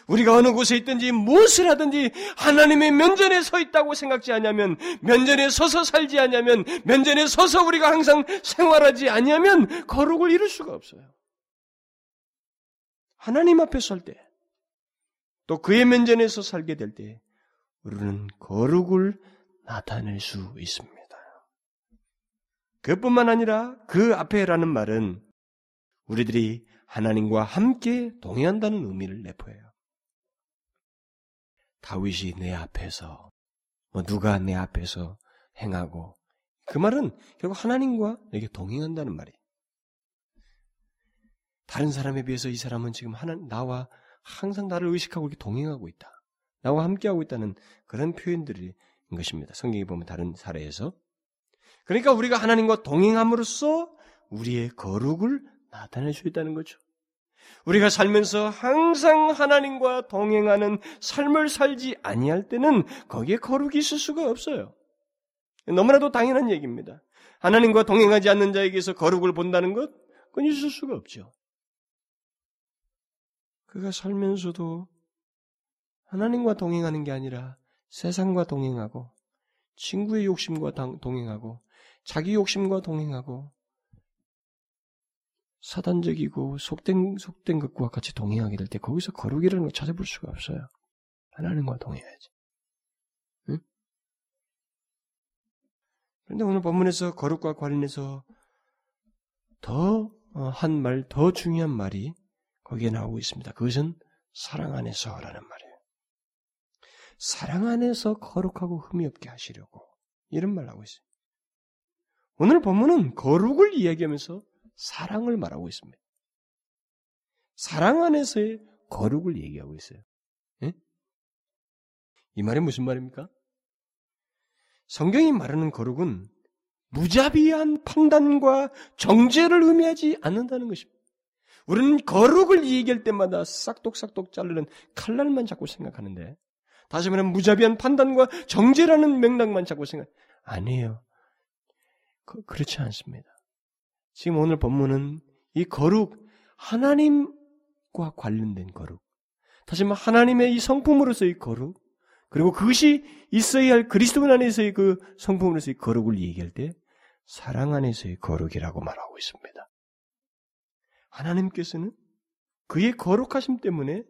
우리가 어느 곳에 있든지 무엇을 하든지 하나님의 면전에 서 있다고 생각지 않냐면 면전에 서서 살지 않냐면 면전에 서서 우리가 항상 생활하지 않냐면 거룩을 이룰 수가 없어요. 하나님 앞에 설 때, 또 그의 면전에서 살게 될 때, 우리는 거룩을 나타낼 수 있습니다. 그뿐만 아니라 그 앞에라는 말은 우리들이 하나님과 함께 동행한다는 의미를 내포해요. 다윗이 내 앞에서 뭐 누가 내 앞에서 행하고 그 말은 결국 하나님과 이렇게 동행한다는 말이에요. 다른 사람에 비해서 이 사람은 지금 하나 나와 항상 나를 의식하고 이렇게 동행하고 있다. 나와 함께하고 있다는 그런 표현들인 것입니다. 성경에 보면 다른 사례에서. 그러니까 우리가 하나님과 동행함으로써 우리의 거룩을 나타낼 수 있다는 거죠. 우리가 살면서 항상 하나님과 동행하는 삶을 살지 아니할 때는 거기에 거룩이 있을 수가 없어요. 너무나도 당연한 얘기입니다. 하나님과 동행하지 않는 자에게서 거룩을 본다는 것, 그건 있을 수가 없죠. 그가 살면서도 하나님과 동행하는 게 아니라 세상과 동행하고 친구의 욕심과 동행하고 자기 욕심과 동행하고 사단적이고 속된 속된 것과 같이 동행하게 될 때 거기서 거룩이라는 걸 찾아볼 수가 없어요. 하나님과 동행해야지. 응? 그런데 오늘 본문에서 거룩과 관련해서 더 한 말더 어, 중요한 말이 거기에 나오고 있습니다. 그것은 사랑 안에서라는 말이에요. 사랑 안에서 거룩하고 흠이 없게 하시려고 이런 말 하고 있어요. 오늘 본문은 거룩을 이야기하면서 사랑을 말하고 있습니다. 사랑 안에서의 거룩을 얘기하고 있어요. 예? 이 말이 무슨 말입니까? 성경이 말하는 거룩은 무자비한 판단과 정죄를 의미하지 않는다는 것입니다. 우리는 거룩을 얘기할 때마다 싹둑싹둑 자르는 칼날만 자꾸 생각하는데 다시 말하면 무자비한 판단과 정죄라는 맥락만 자꾸 생각 아니에요. 그, 그렇지 않습니다. 지금 오늘 본문은 이 거룩, 하나님과 관련된 거룩. 다시 말해 하나님의 이 성품으로서의 거룩, 그리고 그것이 있어야 할 그리스도 안에서의 그 성품으로서의 거룩을 얘기할 때 사랑 안에서의 거룩이라고 말하고 있습니다. 하나님께서는 그의 거룩하심 때문에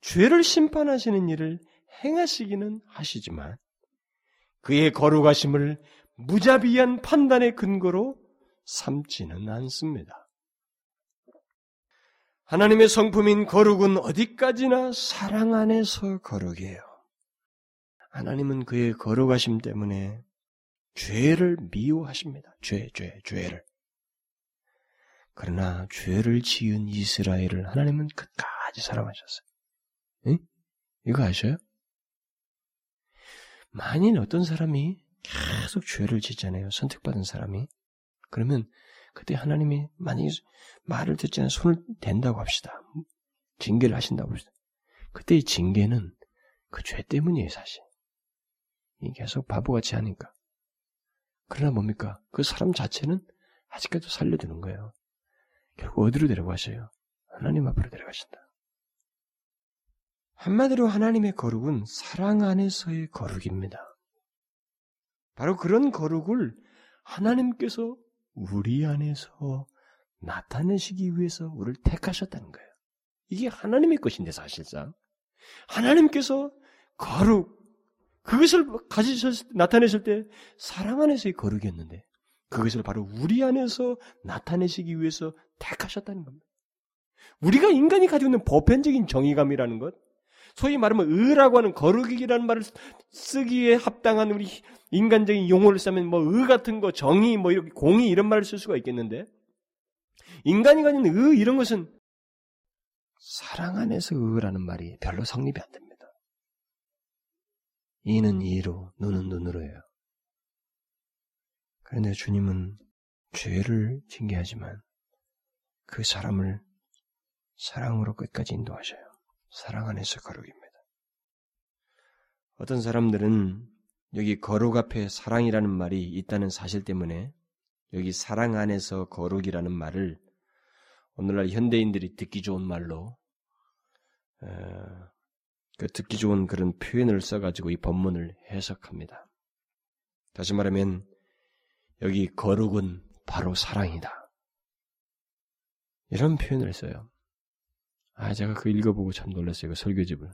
죄를 심판하시는 일을 행하시기는 하시지만 그의 거룩하심을 무자비한 판단의 근거로 삼지는 않습니다. 하나님의 성품인 거룩은 어디까지나 사랑 안에서 거룩이에요. 하나님은 그의 거룩하심 때문에 죄를 미워하십니다. 죄, 죄, 죄를. 그러나 죄를 지은 이스라엘을 하나님은 끝까지 사랑하셨어요. 응? 이거 아셔요? 만일 어떤 사람이 계속 죄를 짓잖아요. 선택받은 사람이. 그러면 그때 하나님이 만약에 말을 듣지 않아 손을 댄다고 합시다. 징계를 하신다고 합시다. 그때 이 징계는 그 죄 때문이에요, 사실. 이 계속 바보같이 하니까. 그러나 뭡니까? 그 사람 자체는 아직까지도 살려두는 거예요. 결국 어디로 데려가셔요? 하나님 앞으로 데려가신다. 한마디로 하나님의 거룩은 사랑 안에서의 거룩입니다. 바로 그런 거룩을 하나님께서 우리 안에서 나타내시기 위해서 우리를 택하셨다는 거예요. 이게 하나님의 것인데 사실상 하나님께서 거룩 그것을 가지셨 나타내실 때 사랑 안에서의 거룩이었는데 그것을 바로 우리 안에서 나타내시기 위해서 택하셨다는 겁니다. 우리가 인간이 가지고 있는 보편적인 정의감이라는 것, 소위 말하면 의라고 하는 거룩이라는 말을 쓰기에 합당한 우리 인간적인 용어를 쓰면 뭐 의 같은 거, 정의, 뭐 이렇게 공의 이런 말을 쓸 수가 있겠는데 인간이 가진 의 이런 것은 사랑 안에서 의라는 말이 별로 성립이 안 됩니다. 이는 이로, 눈은 눈으로예요. 그런데 주님은 죄를 징계하지만 그 사람을 사랑으로 끝까지 인도하셔요. 사랑 안에서 거룩입니다. 어떤 사람들은 여기 거룩 앞에 사랑이라는 말이 있다는 사실 때문에 여기 사랑 안에서 거룩이라는 말을 오늘날 현대인들이 듣기 좋은 말로 어, 그 듣기 좋은 그런 표현을 써가지고 이 본문을 해석합니다. 다시 말하면 여기 거룩은 바로 사랑이다. 이런 표현을 써요. 아, 제가 그 읽어보고 참 놀랐어요. 그 설교집을.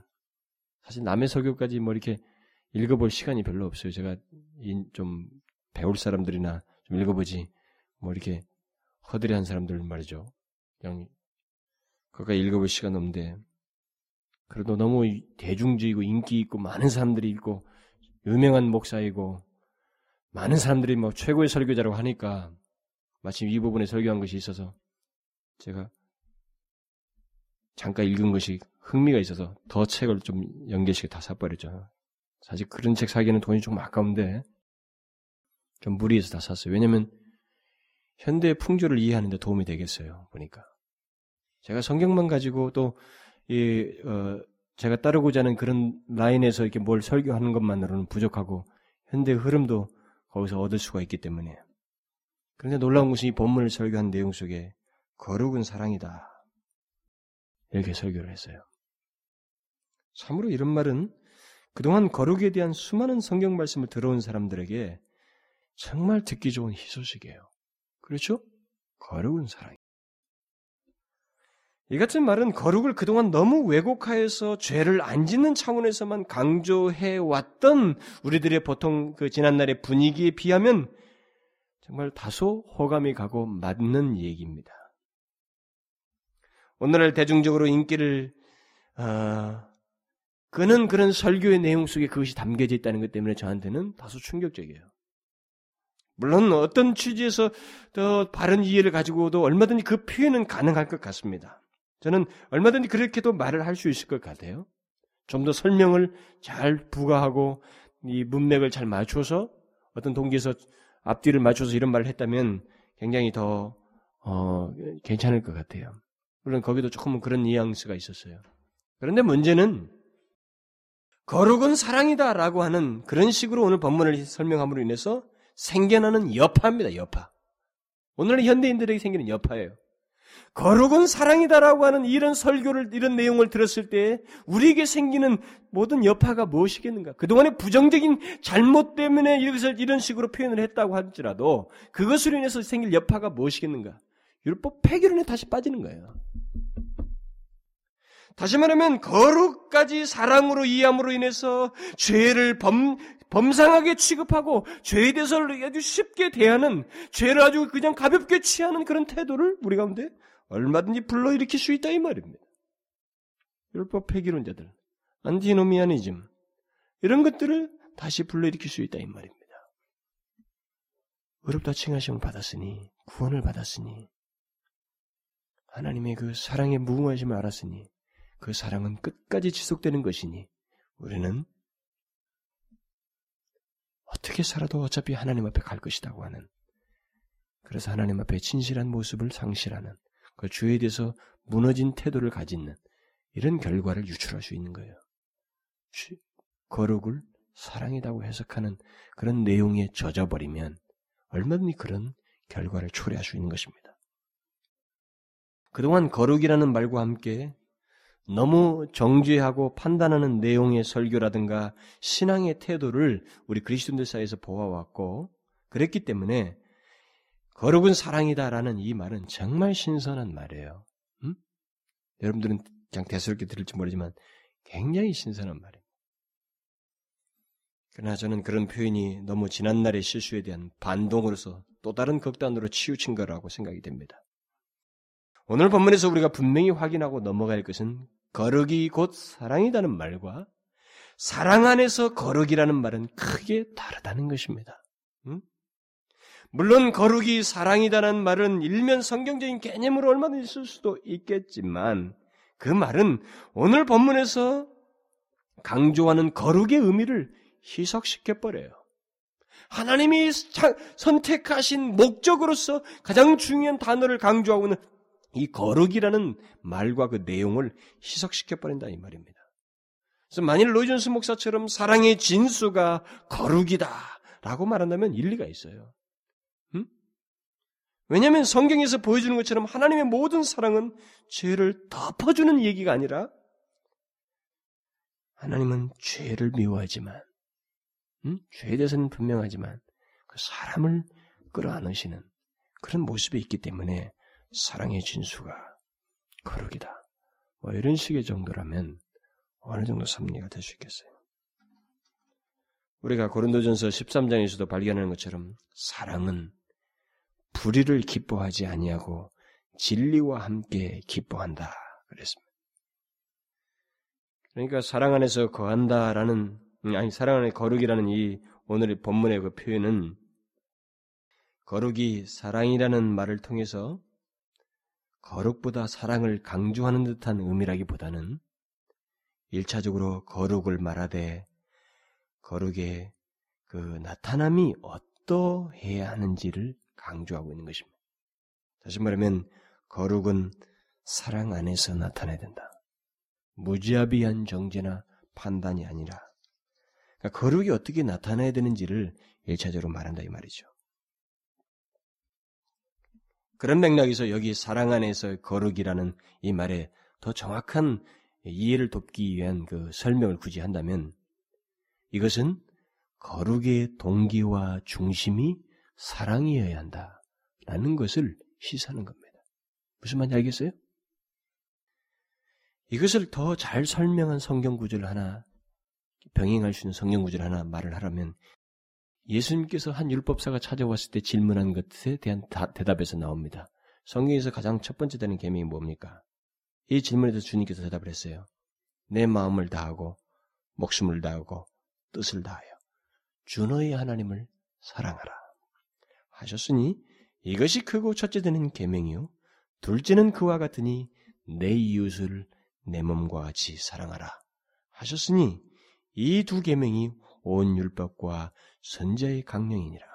사실 남의 설교까지 뭐 이렇게 읽어볼 시간이 별로 없어요. 제가 좀 배울 사람들이나 좀 읽어보지 뭐 이렇게 허드레한 사람들 말이죠. 그냥 그까 읽어볼 시간 없는데 그래도 너무 대중적이고 인기 있고 많은 사람들이 읽고 유명한 목사이고 많은 사람들이 뭐 최고의 설교자라고 하니까 마침 이 부분에 설교한 것이 있어서 제가 잠깐 읽은 것이 흥미가 있어서 더 책을 좀 연계식에 다 사버렸죠. 사실 그런 책 사기에는 돈이 조금 아까운데 좀 무리해서 다 샀어요. 왜냐면 현대의 풍조를 이해하는데 도움이 되겠어요. 보니까 제가 성경만 가지고 또이 어, 제가 따르고자 하는 그런 라인에서 이렇게 뭘 설교하는 것만으로는 부족하고 현대의 흐름도 거기서 얻을 수가 있기 때문에 그런데 놀라운 것이 이 본문을 설교한 내용 속에 거룩은 사랑이다 이렇게 설교를 했어요. 참으로 이런 말은 그동안 거룩에 대한 수많은 성경 말씀을 들어온 사람들에게 정말 듣기 좋은 희소식이에요. 그렇죠? 거룩은 사랑. 이 같은 말은 거룩을 그동안 너무 왜곡하여서 죄를 안 짓는 차원에서만 강조해 왔던 우리들의 보통 그 지난날의 분위기에 비하면 정말 다소 호감이 가고 맞는 얘기입니다. 오늘날 대중적으로 인기를 어, 그는 그런 설교의 내용 속에 그것이 담겨져 있다는 것 때문에 저한테는 다소 충격적이에요. 물론 어떤 취지에서 더 바른 이해를 가지고도 얼마든지 그 표현은 가능할 것 같습니다. 저는 얼마든지 그렇게도 말을 할 수 있을 것 같아요. 좀 더 설명을 잘 부과하고 이 문맥을 잘 맞춰서 어떤 동기에서 앞뒤를 맞춰서 이런 말을 했다면 굉장히 더 어, 괜찮을 것 같아요. 물론 거기도 조금은 그런 뉘앙스가 있었어요. 그런데 문제는 거룩은 사랑이다 라고 하는 그런 식으로 오늘 본문을 설명함으로 인해서 생겨나는 여파입니다. 여파. 오늘의 현대인들에게 생기는 여파예요. 거룩은 사랑이다라고 하는 이런 설교를 이런 내용을 들었을 때 우리에게 생기는 모든 여파가 무엇이겠는가? 그동안의 부정적인 잘못 때문에 이것을 이런 식으로 표현을 했다고 할지라도 그것으로 인해서 생길 여파가 무엇이겠는가? 율법 폐기론에 다시 빠지는 거예요. 다시 말하면 거룩까지 사랑으로 이해함으로 인해서 죄를 범, 범상하게 취급하고 죄에 대해서 아주 쉽게 대하는 죄를 아주 그냥 가볍게 취하는 그런 태도를 우리 가운데 얼마든지 불러일으킬 수 있다 이 말입니다. 율법 폐기론자들, 안티노미아니즘 이런 것들을 다시 불러일으킬 수 있다 이 말입니다. 어렵다 칭하심을 받았으니 구원을 받았으니 하나님의 그 사랑의 무궁하심을 알았으니 그 사랑은 끝까지 지속되는 것이니 우리는 어떻게 살아도 어차피 하나님 앞에 갈 것이라고 하는 그래서 하나님 앞에 진실한 모습을 상실하는 그 주에 대해서 무너진 태도를 가지는 이런 결과를 유출할 수 있는 거예요. 거룩을 사랑이라고 해석하는 그런 내용에 젖어버리면 얼마든지 그런 결과를 초래할 수 있는 것입니다. 그동안 거룩이라는 말과 함께 너무 정죄하고 판단하는 내용의 설교라든가 신앙의 태도를 우리 그리스도인들 사이에서 보아왔고 그랬기 때문에 거룩은 사랑이다라는 이 말은 정말 신선한 말이에요. 음? 여러분들은 그냥 대수롭게 들을지 모르지만 굉장히 신선한 말이에요. 그러나 저는 그런 표현이 너무 지난날의 실수에 대한 반동으로서 또 다른 극단으로 치우친 거라고 생각이 됩니다. 오늘 본문에서 우리가 분명히 확인하고 넘어갈 것은 거룩이 곧 사랑이라는 말과 사랑 안에서 거룩이라는 말은 크게 다르다는 것입니다. 음? 물론 거룩이 사랑이다는 말은 일면 성경적인 개념으로 얼마든지 쓸 수도 있겠지만 그 말은 오늘 본문에서 강조하는 거룩의 의미를 희석시켜 버려요. 하나님이 선택하신 목적으로서 가장 중요한 단어를 강조하고 있는 이 거룩이라는 말과 그 내용을 희석시켜 버린다 이 말입니다. 그래서 만일 로이존스 목사처럼 사랑의 진수가 거룩이다라고 말한다면 일리가 있어요. 음? 왜냐하면 성경에서 보여주는 것처럼 하나님의 모든 사랑은 죄를 덮어주는 얘기가 아니라 하나님은 죄를 미워하지만 음? 죄에 대해서는 분명하지만 그 사람을 끌어안으시는 그런 모습이 있기 때문에 사랑의 진수가 거룩이다. 뭐 이런 식의 정도라면 어느 정도 섭리가 될 수 있겠어요. 우리가 고린도전서 13장에서도 발견하는 것처럼 사랑은 불의를 기뻐하지 아니하고 진리와 함께 기뻐한다 그랬습니다. 그러니까 사랑 안에서 거한다라는 아니 사랑 안에 거룩이라는 이 오늘의 본문의 그 표현은 거룩이 사랑이라는 말을 통해서 거룩보다 사랑을 강조하는 듯한 의미라기보다는 일차적으로 거룩을 말하되 거룩의 그 나타남이 어떠해야 하는지를 강조하고 있는 것입니다. 다시 말하면 거룩은 사랑 안에서 나타내야 된다. 무지아비한 정죄나 판단이 아니라 그러니까 거룩이 어떻게 나타나야 되는지를 일차적으로 말한다 이 말이죠. 그런 맥락에서 여기 사랑 안에서 거룩이라는 이 말에 더 정확한 이해를 돕기 위한 그 설명을 굳이 한다면 이것은 거룩의 동기와 중심이 사랑이어야 한다라는 것을 시사하는 겁니다. 무슨 말인지 알겠어요? 이것을 더 잘 설명한 성경 구절을 하나 병행할 수 있는 성경 구절 하나 말을 하라면 예수님께서 한 율법사가 찾아왔을 때 질문한 것에 대한 대답에서 나옵니다. 성경에서 가장 첫 번째 되는 계명이 뭡니까? 이 질문에 대해서 주님께서 대답을 했어요. 내 마음을 다하고 목숨을 다하고 뜻을 다하여 주 너의 하나님을 사랑하라 하셨으니 이것이 크고 첫째 되는 계명이요 둘째는 그와 같으니 내 이웃을 내 몸과 같이 사랑하라 하셨으니 이 두 계명이 온 율법과 선자의 강령이니라.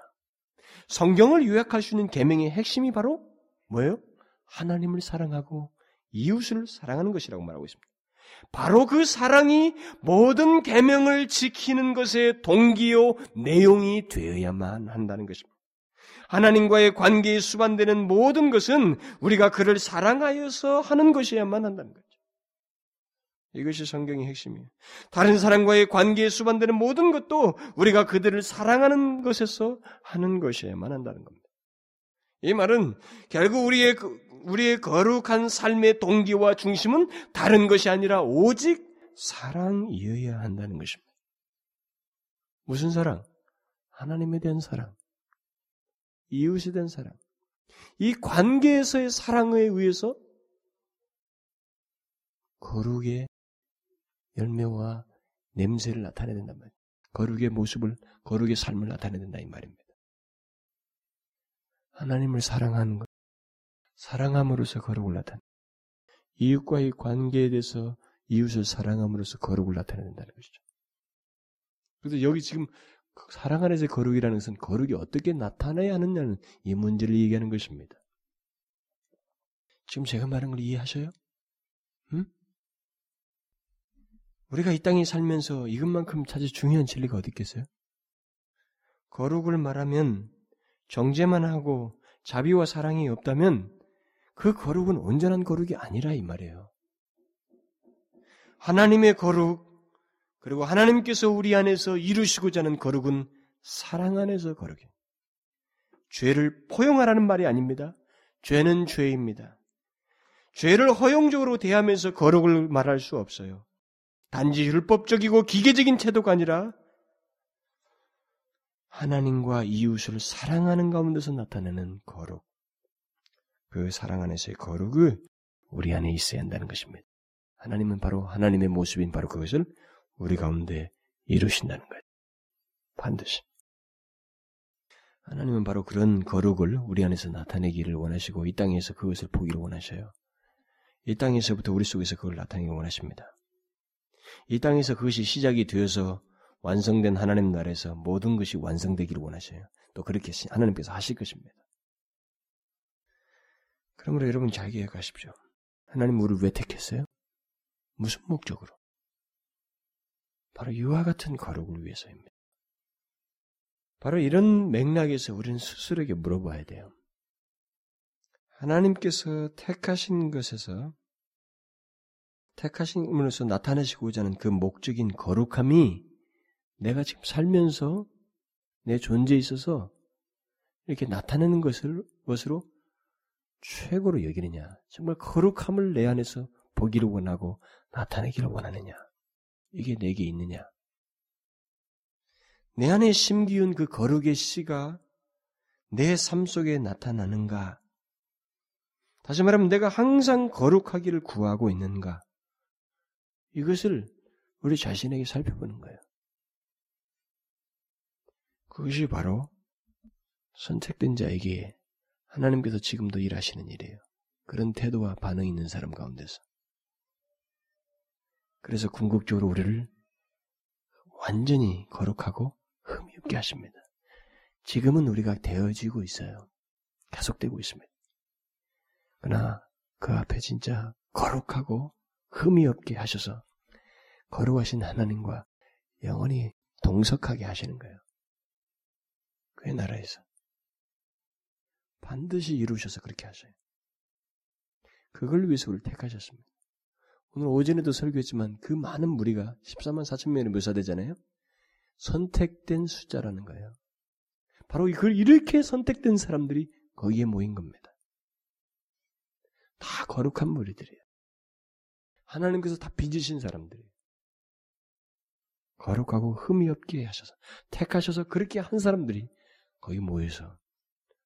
성경을 요약할 수 있는 계명의 핵심이 바로 뭐예요? 하나님을 사랑하고 이웃을 사랑하는 것이라고 말하고 있습니다. 바로 그 사랑이 모든 계명을 지키는 것의 동기요 내용이 되어야만 한다는 것입니다. 하나님과의 관계에 수반되는 모든 것은 우리가 그를 사랑하여서 하는 것이야만 한다는 거죠. 이것이 성경의 핵심이에요. 다른 사람과의 관계에 수반되는 모든 것도 우리가 그들을 사랑하는 것에서 하는 것이야만 한다는 겁니다. 이 말은 결국 우리의 그, 우리의 거룩한 삶의 동기와 중심은 다른 것이 아니라 오직 사랑이어야 한다는 것입니다. 무슨 사랑? 하나님에 대한 사랑. 이웃에 대한 사랑. 이 관계에서의 사랑에 의해서 거룩의 열매와 냄새를 나타내야 된단 말이에요. 거룩의 모습을, 거룩의 삶을 나타내야 된다 이 말입니다. 하나님을 사랑하는 것, 사랑함으로써 거룩을 나타내. 이웃과의 관계에 대해서 이웃을 사랑함으로써 거룩을 나타내야 된다는 것이죠. 그래서 여기 지금 사랑 안에서 거룩이라는 것은 거룩이 어떻게 나타나야 하느냐는 이 문제를 얘기하는 것입니다. 지금 제가 말한 걸 이해하셔요? 응? 우리가 이 땅에 살면서 이것만큼 사실 중요한 진리가 어디 있겠어요? 거룩을 말하면 정죄만 하고 자비와 사랑이 없다면 그 거룩은 온전한 거룩이 아니라 이 말이에요. 하나님의 거룩, 그리고 하나님께서 우리 안에서 이루시고자 하는 거룩은 사랑 안에서 거룩이에요. 죄를 포용하라는 말이 아닙니다. 죄는 죄입니다. 죄를 허용적으로 대하면서 거룩을 말할 수 없어요. 단지 율법적이고 기계적인 태도가 아니라 하나님과 이웃을 사랑하는 가운데서 나타내는 거룩. 그 사랑 안에서의 거룩을 우리 안에 있어야 한다는 것입니다. 하나님은 바로 하나님의 모습인 바로 그것을 우리 가운데 이루신다는 거예요. 반드시. 하나님은 바로 그런 거룩을 우리 안에서 나타내기를 원하시고 이 땅에서 그것을 보기를 원하셔요. 이 땅에서부터 우리 속에서 그걸 나타내기 원하십니다. 이 땅에서 그것이 시작이 되어서 완성된 하나님 나라에서 모든 것이 완성되기를 원하셔요. 또 그렇게 하나님께서 하실 것입니다. 그러므로 여러분 잘 기억하십시오. 하나님 우리를 왜 택했어요? 무슨 목적으로? 바로 이와 같은 거룩을 위해서입니다. 바로 이런 맥락에서 우리는 스스로에게 물어봐야 돼요. 하나님께서 택하신 것에서 택하심으로써 나타내시고자 하는 그 목적인 거룩함이 내가 지금 살면서 내 존재에 있어서 이렇게 나타내는 것을, 것으로 최고로 여기느냐. 정말 거룩함을 내 안에서 보기를 원하고 나타내기를 원하느냐. 이게 내게 있느냐. 내 안에 심기운 그 거룩의 씨가 내 삶 속에 나타나는가? 다시 말하면 내가 항상 거룩하기를 구하고 있는가? 이것을 우리 자신에게 살펴보는 거예요. 그것이 바로 선택된 자에게 하나님께서 지금도 일하시는 일이에요. 그런 태도와 반응이 있는 사람 가운데서. 그래서 궁극적으로 우리를 완전히 거룩하고 흠이 없게 하십니다. 지금은 우리가 되어지고 있어요. 계속되고 있습니다. 그러나 그 앞에 진짜 거룩하고 흠이 없게 하셔서 거룩하신 하나님과 영원히 동석하게 하시는 거예요. 그의 나라에서. 반드시 이루셔서 그렇게 하셔요. 그걸 위해서 우리를 택하셨습니다. 오늘 오전에도 설교했지만 그 많은 무리가 14만 4천 명이 묘사되잖아요. 선택된 숫자라는 거예요. 바로 이걸 이렇게 선택된 사람들이 거기에 모인 겁니다. 다 거룩한 무리들이에요. 하나님께서 다 빚으신 사람들이에요. 거룩하고 흠이 없게 하셔서 택하셔서 그렇게 한 사람들이 거기 모여서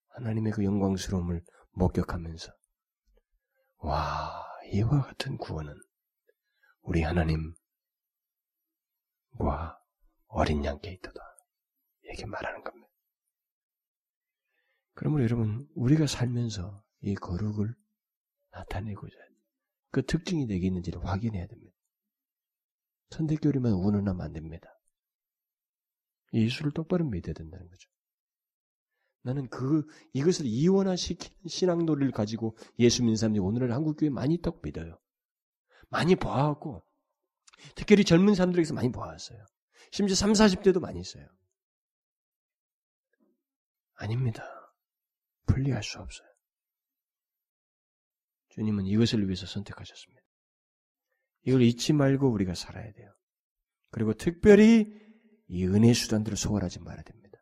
하나님의 그 영광스러움을 목격하면서 와 이와 같은 구원은 우리 하나님과 어린 양께 있다다 이렇게 말하는 겁니다. 그러므로 여러분 우리가 살면서 이 거룩을 나타내고자 그 특징이 되겠는지를 확인해야 됩니다. 선택교리만 운운하면 안 됩니다. 예수를 똑바로 믿어야 된다는 거죠. 나는 그 이것을 이원화시키는 신앙도를 가지고 예수 믿는 사람들이 오늘날 한국 교회 많이 있다고 믿어요. 많이 봐왔고 특별히 젊은 사람들에게서 많이 봐왔어요. 심지어 3, 40대도 많이 있어요. 아닙니다. 분리할 수 없어요. 주님은 이것을 위해서 선택하셨습니다. 이걸 잊지 말고 우리가 살아야 돼요. 그리고 특별히 이 은혜 수단들을 소홀하지 말아야 됩니다.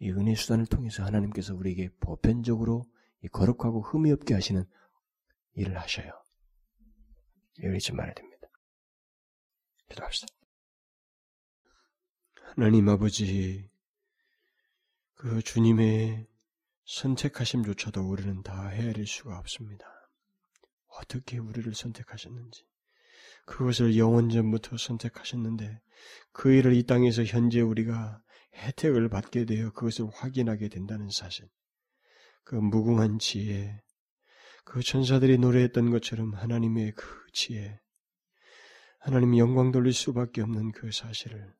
이 은혜 수단을 통해서 하나님께서 우리에게 보편적으로 거룩하고 흠이 없게 하시는 일을 하셔요. 이걸 잊지 말아야 됩니다. 기도합시다. 하나님 아버지, 그 주님의 선택하심조차도 우리는 다 헤아릴 수가 없습니다. 어떻게 우리를 선택하셨는지, 그것을 영원전부터 선택하셨는데 그 일을 이 땅에서 현재 우리가 혜택을 받게 되어 그것을 확인하게 된다는 사실. 그 무궁한 지혜, 그 천사들이 노래했던 것처럼 하나님의 그 지혜, 하나님이 영광 돌릴 수밖에 없는 그 사실을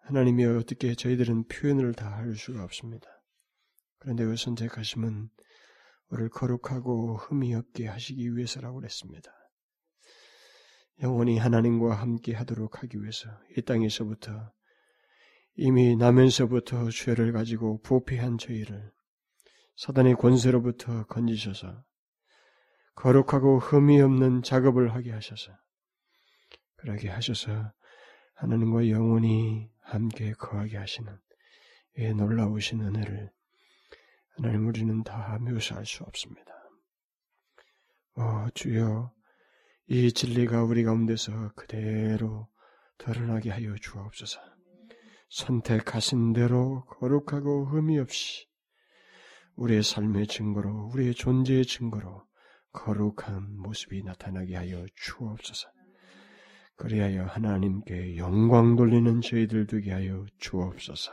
하나님이 어떻게 저희들은 표현을 다 할 수가 없습니다. 그런데 그 선택하심은 우리를 거룩하고 흠이 없게 하시기 위해서라고 그랬습니다. 영원히 하나님과 함께 하도록 하기 위해서 이 땅에서부터 이미 나면서부터 죄를 가지고 부패한 저희를 사단의 권세로부터 건지셔서 거룩하고 흠이 없는 작업을 하게 하셔서 그러게 하셔서 하나님과 영원히 함께 거하게 하시는 이 놀라우신 은혜를 하나님 우리는 다 묘사할 수 없습니다. 어, 주여 이 진리가 우리 가운데서 그대로 드러나게 하여 주옵소서. 선택하신 대로 거룩하고 흠이 없이 우리의 삶의 증거로 우리의 존재의 증거로 거룩한 모습이 나타나게 하여 주옵소서. 그리하여 하나님께 영광 돌리는 저희들 되게 하여 주옵소서.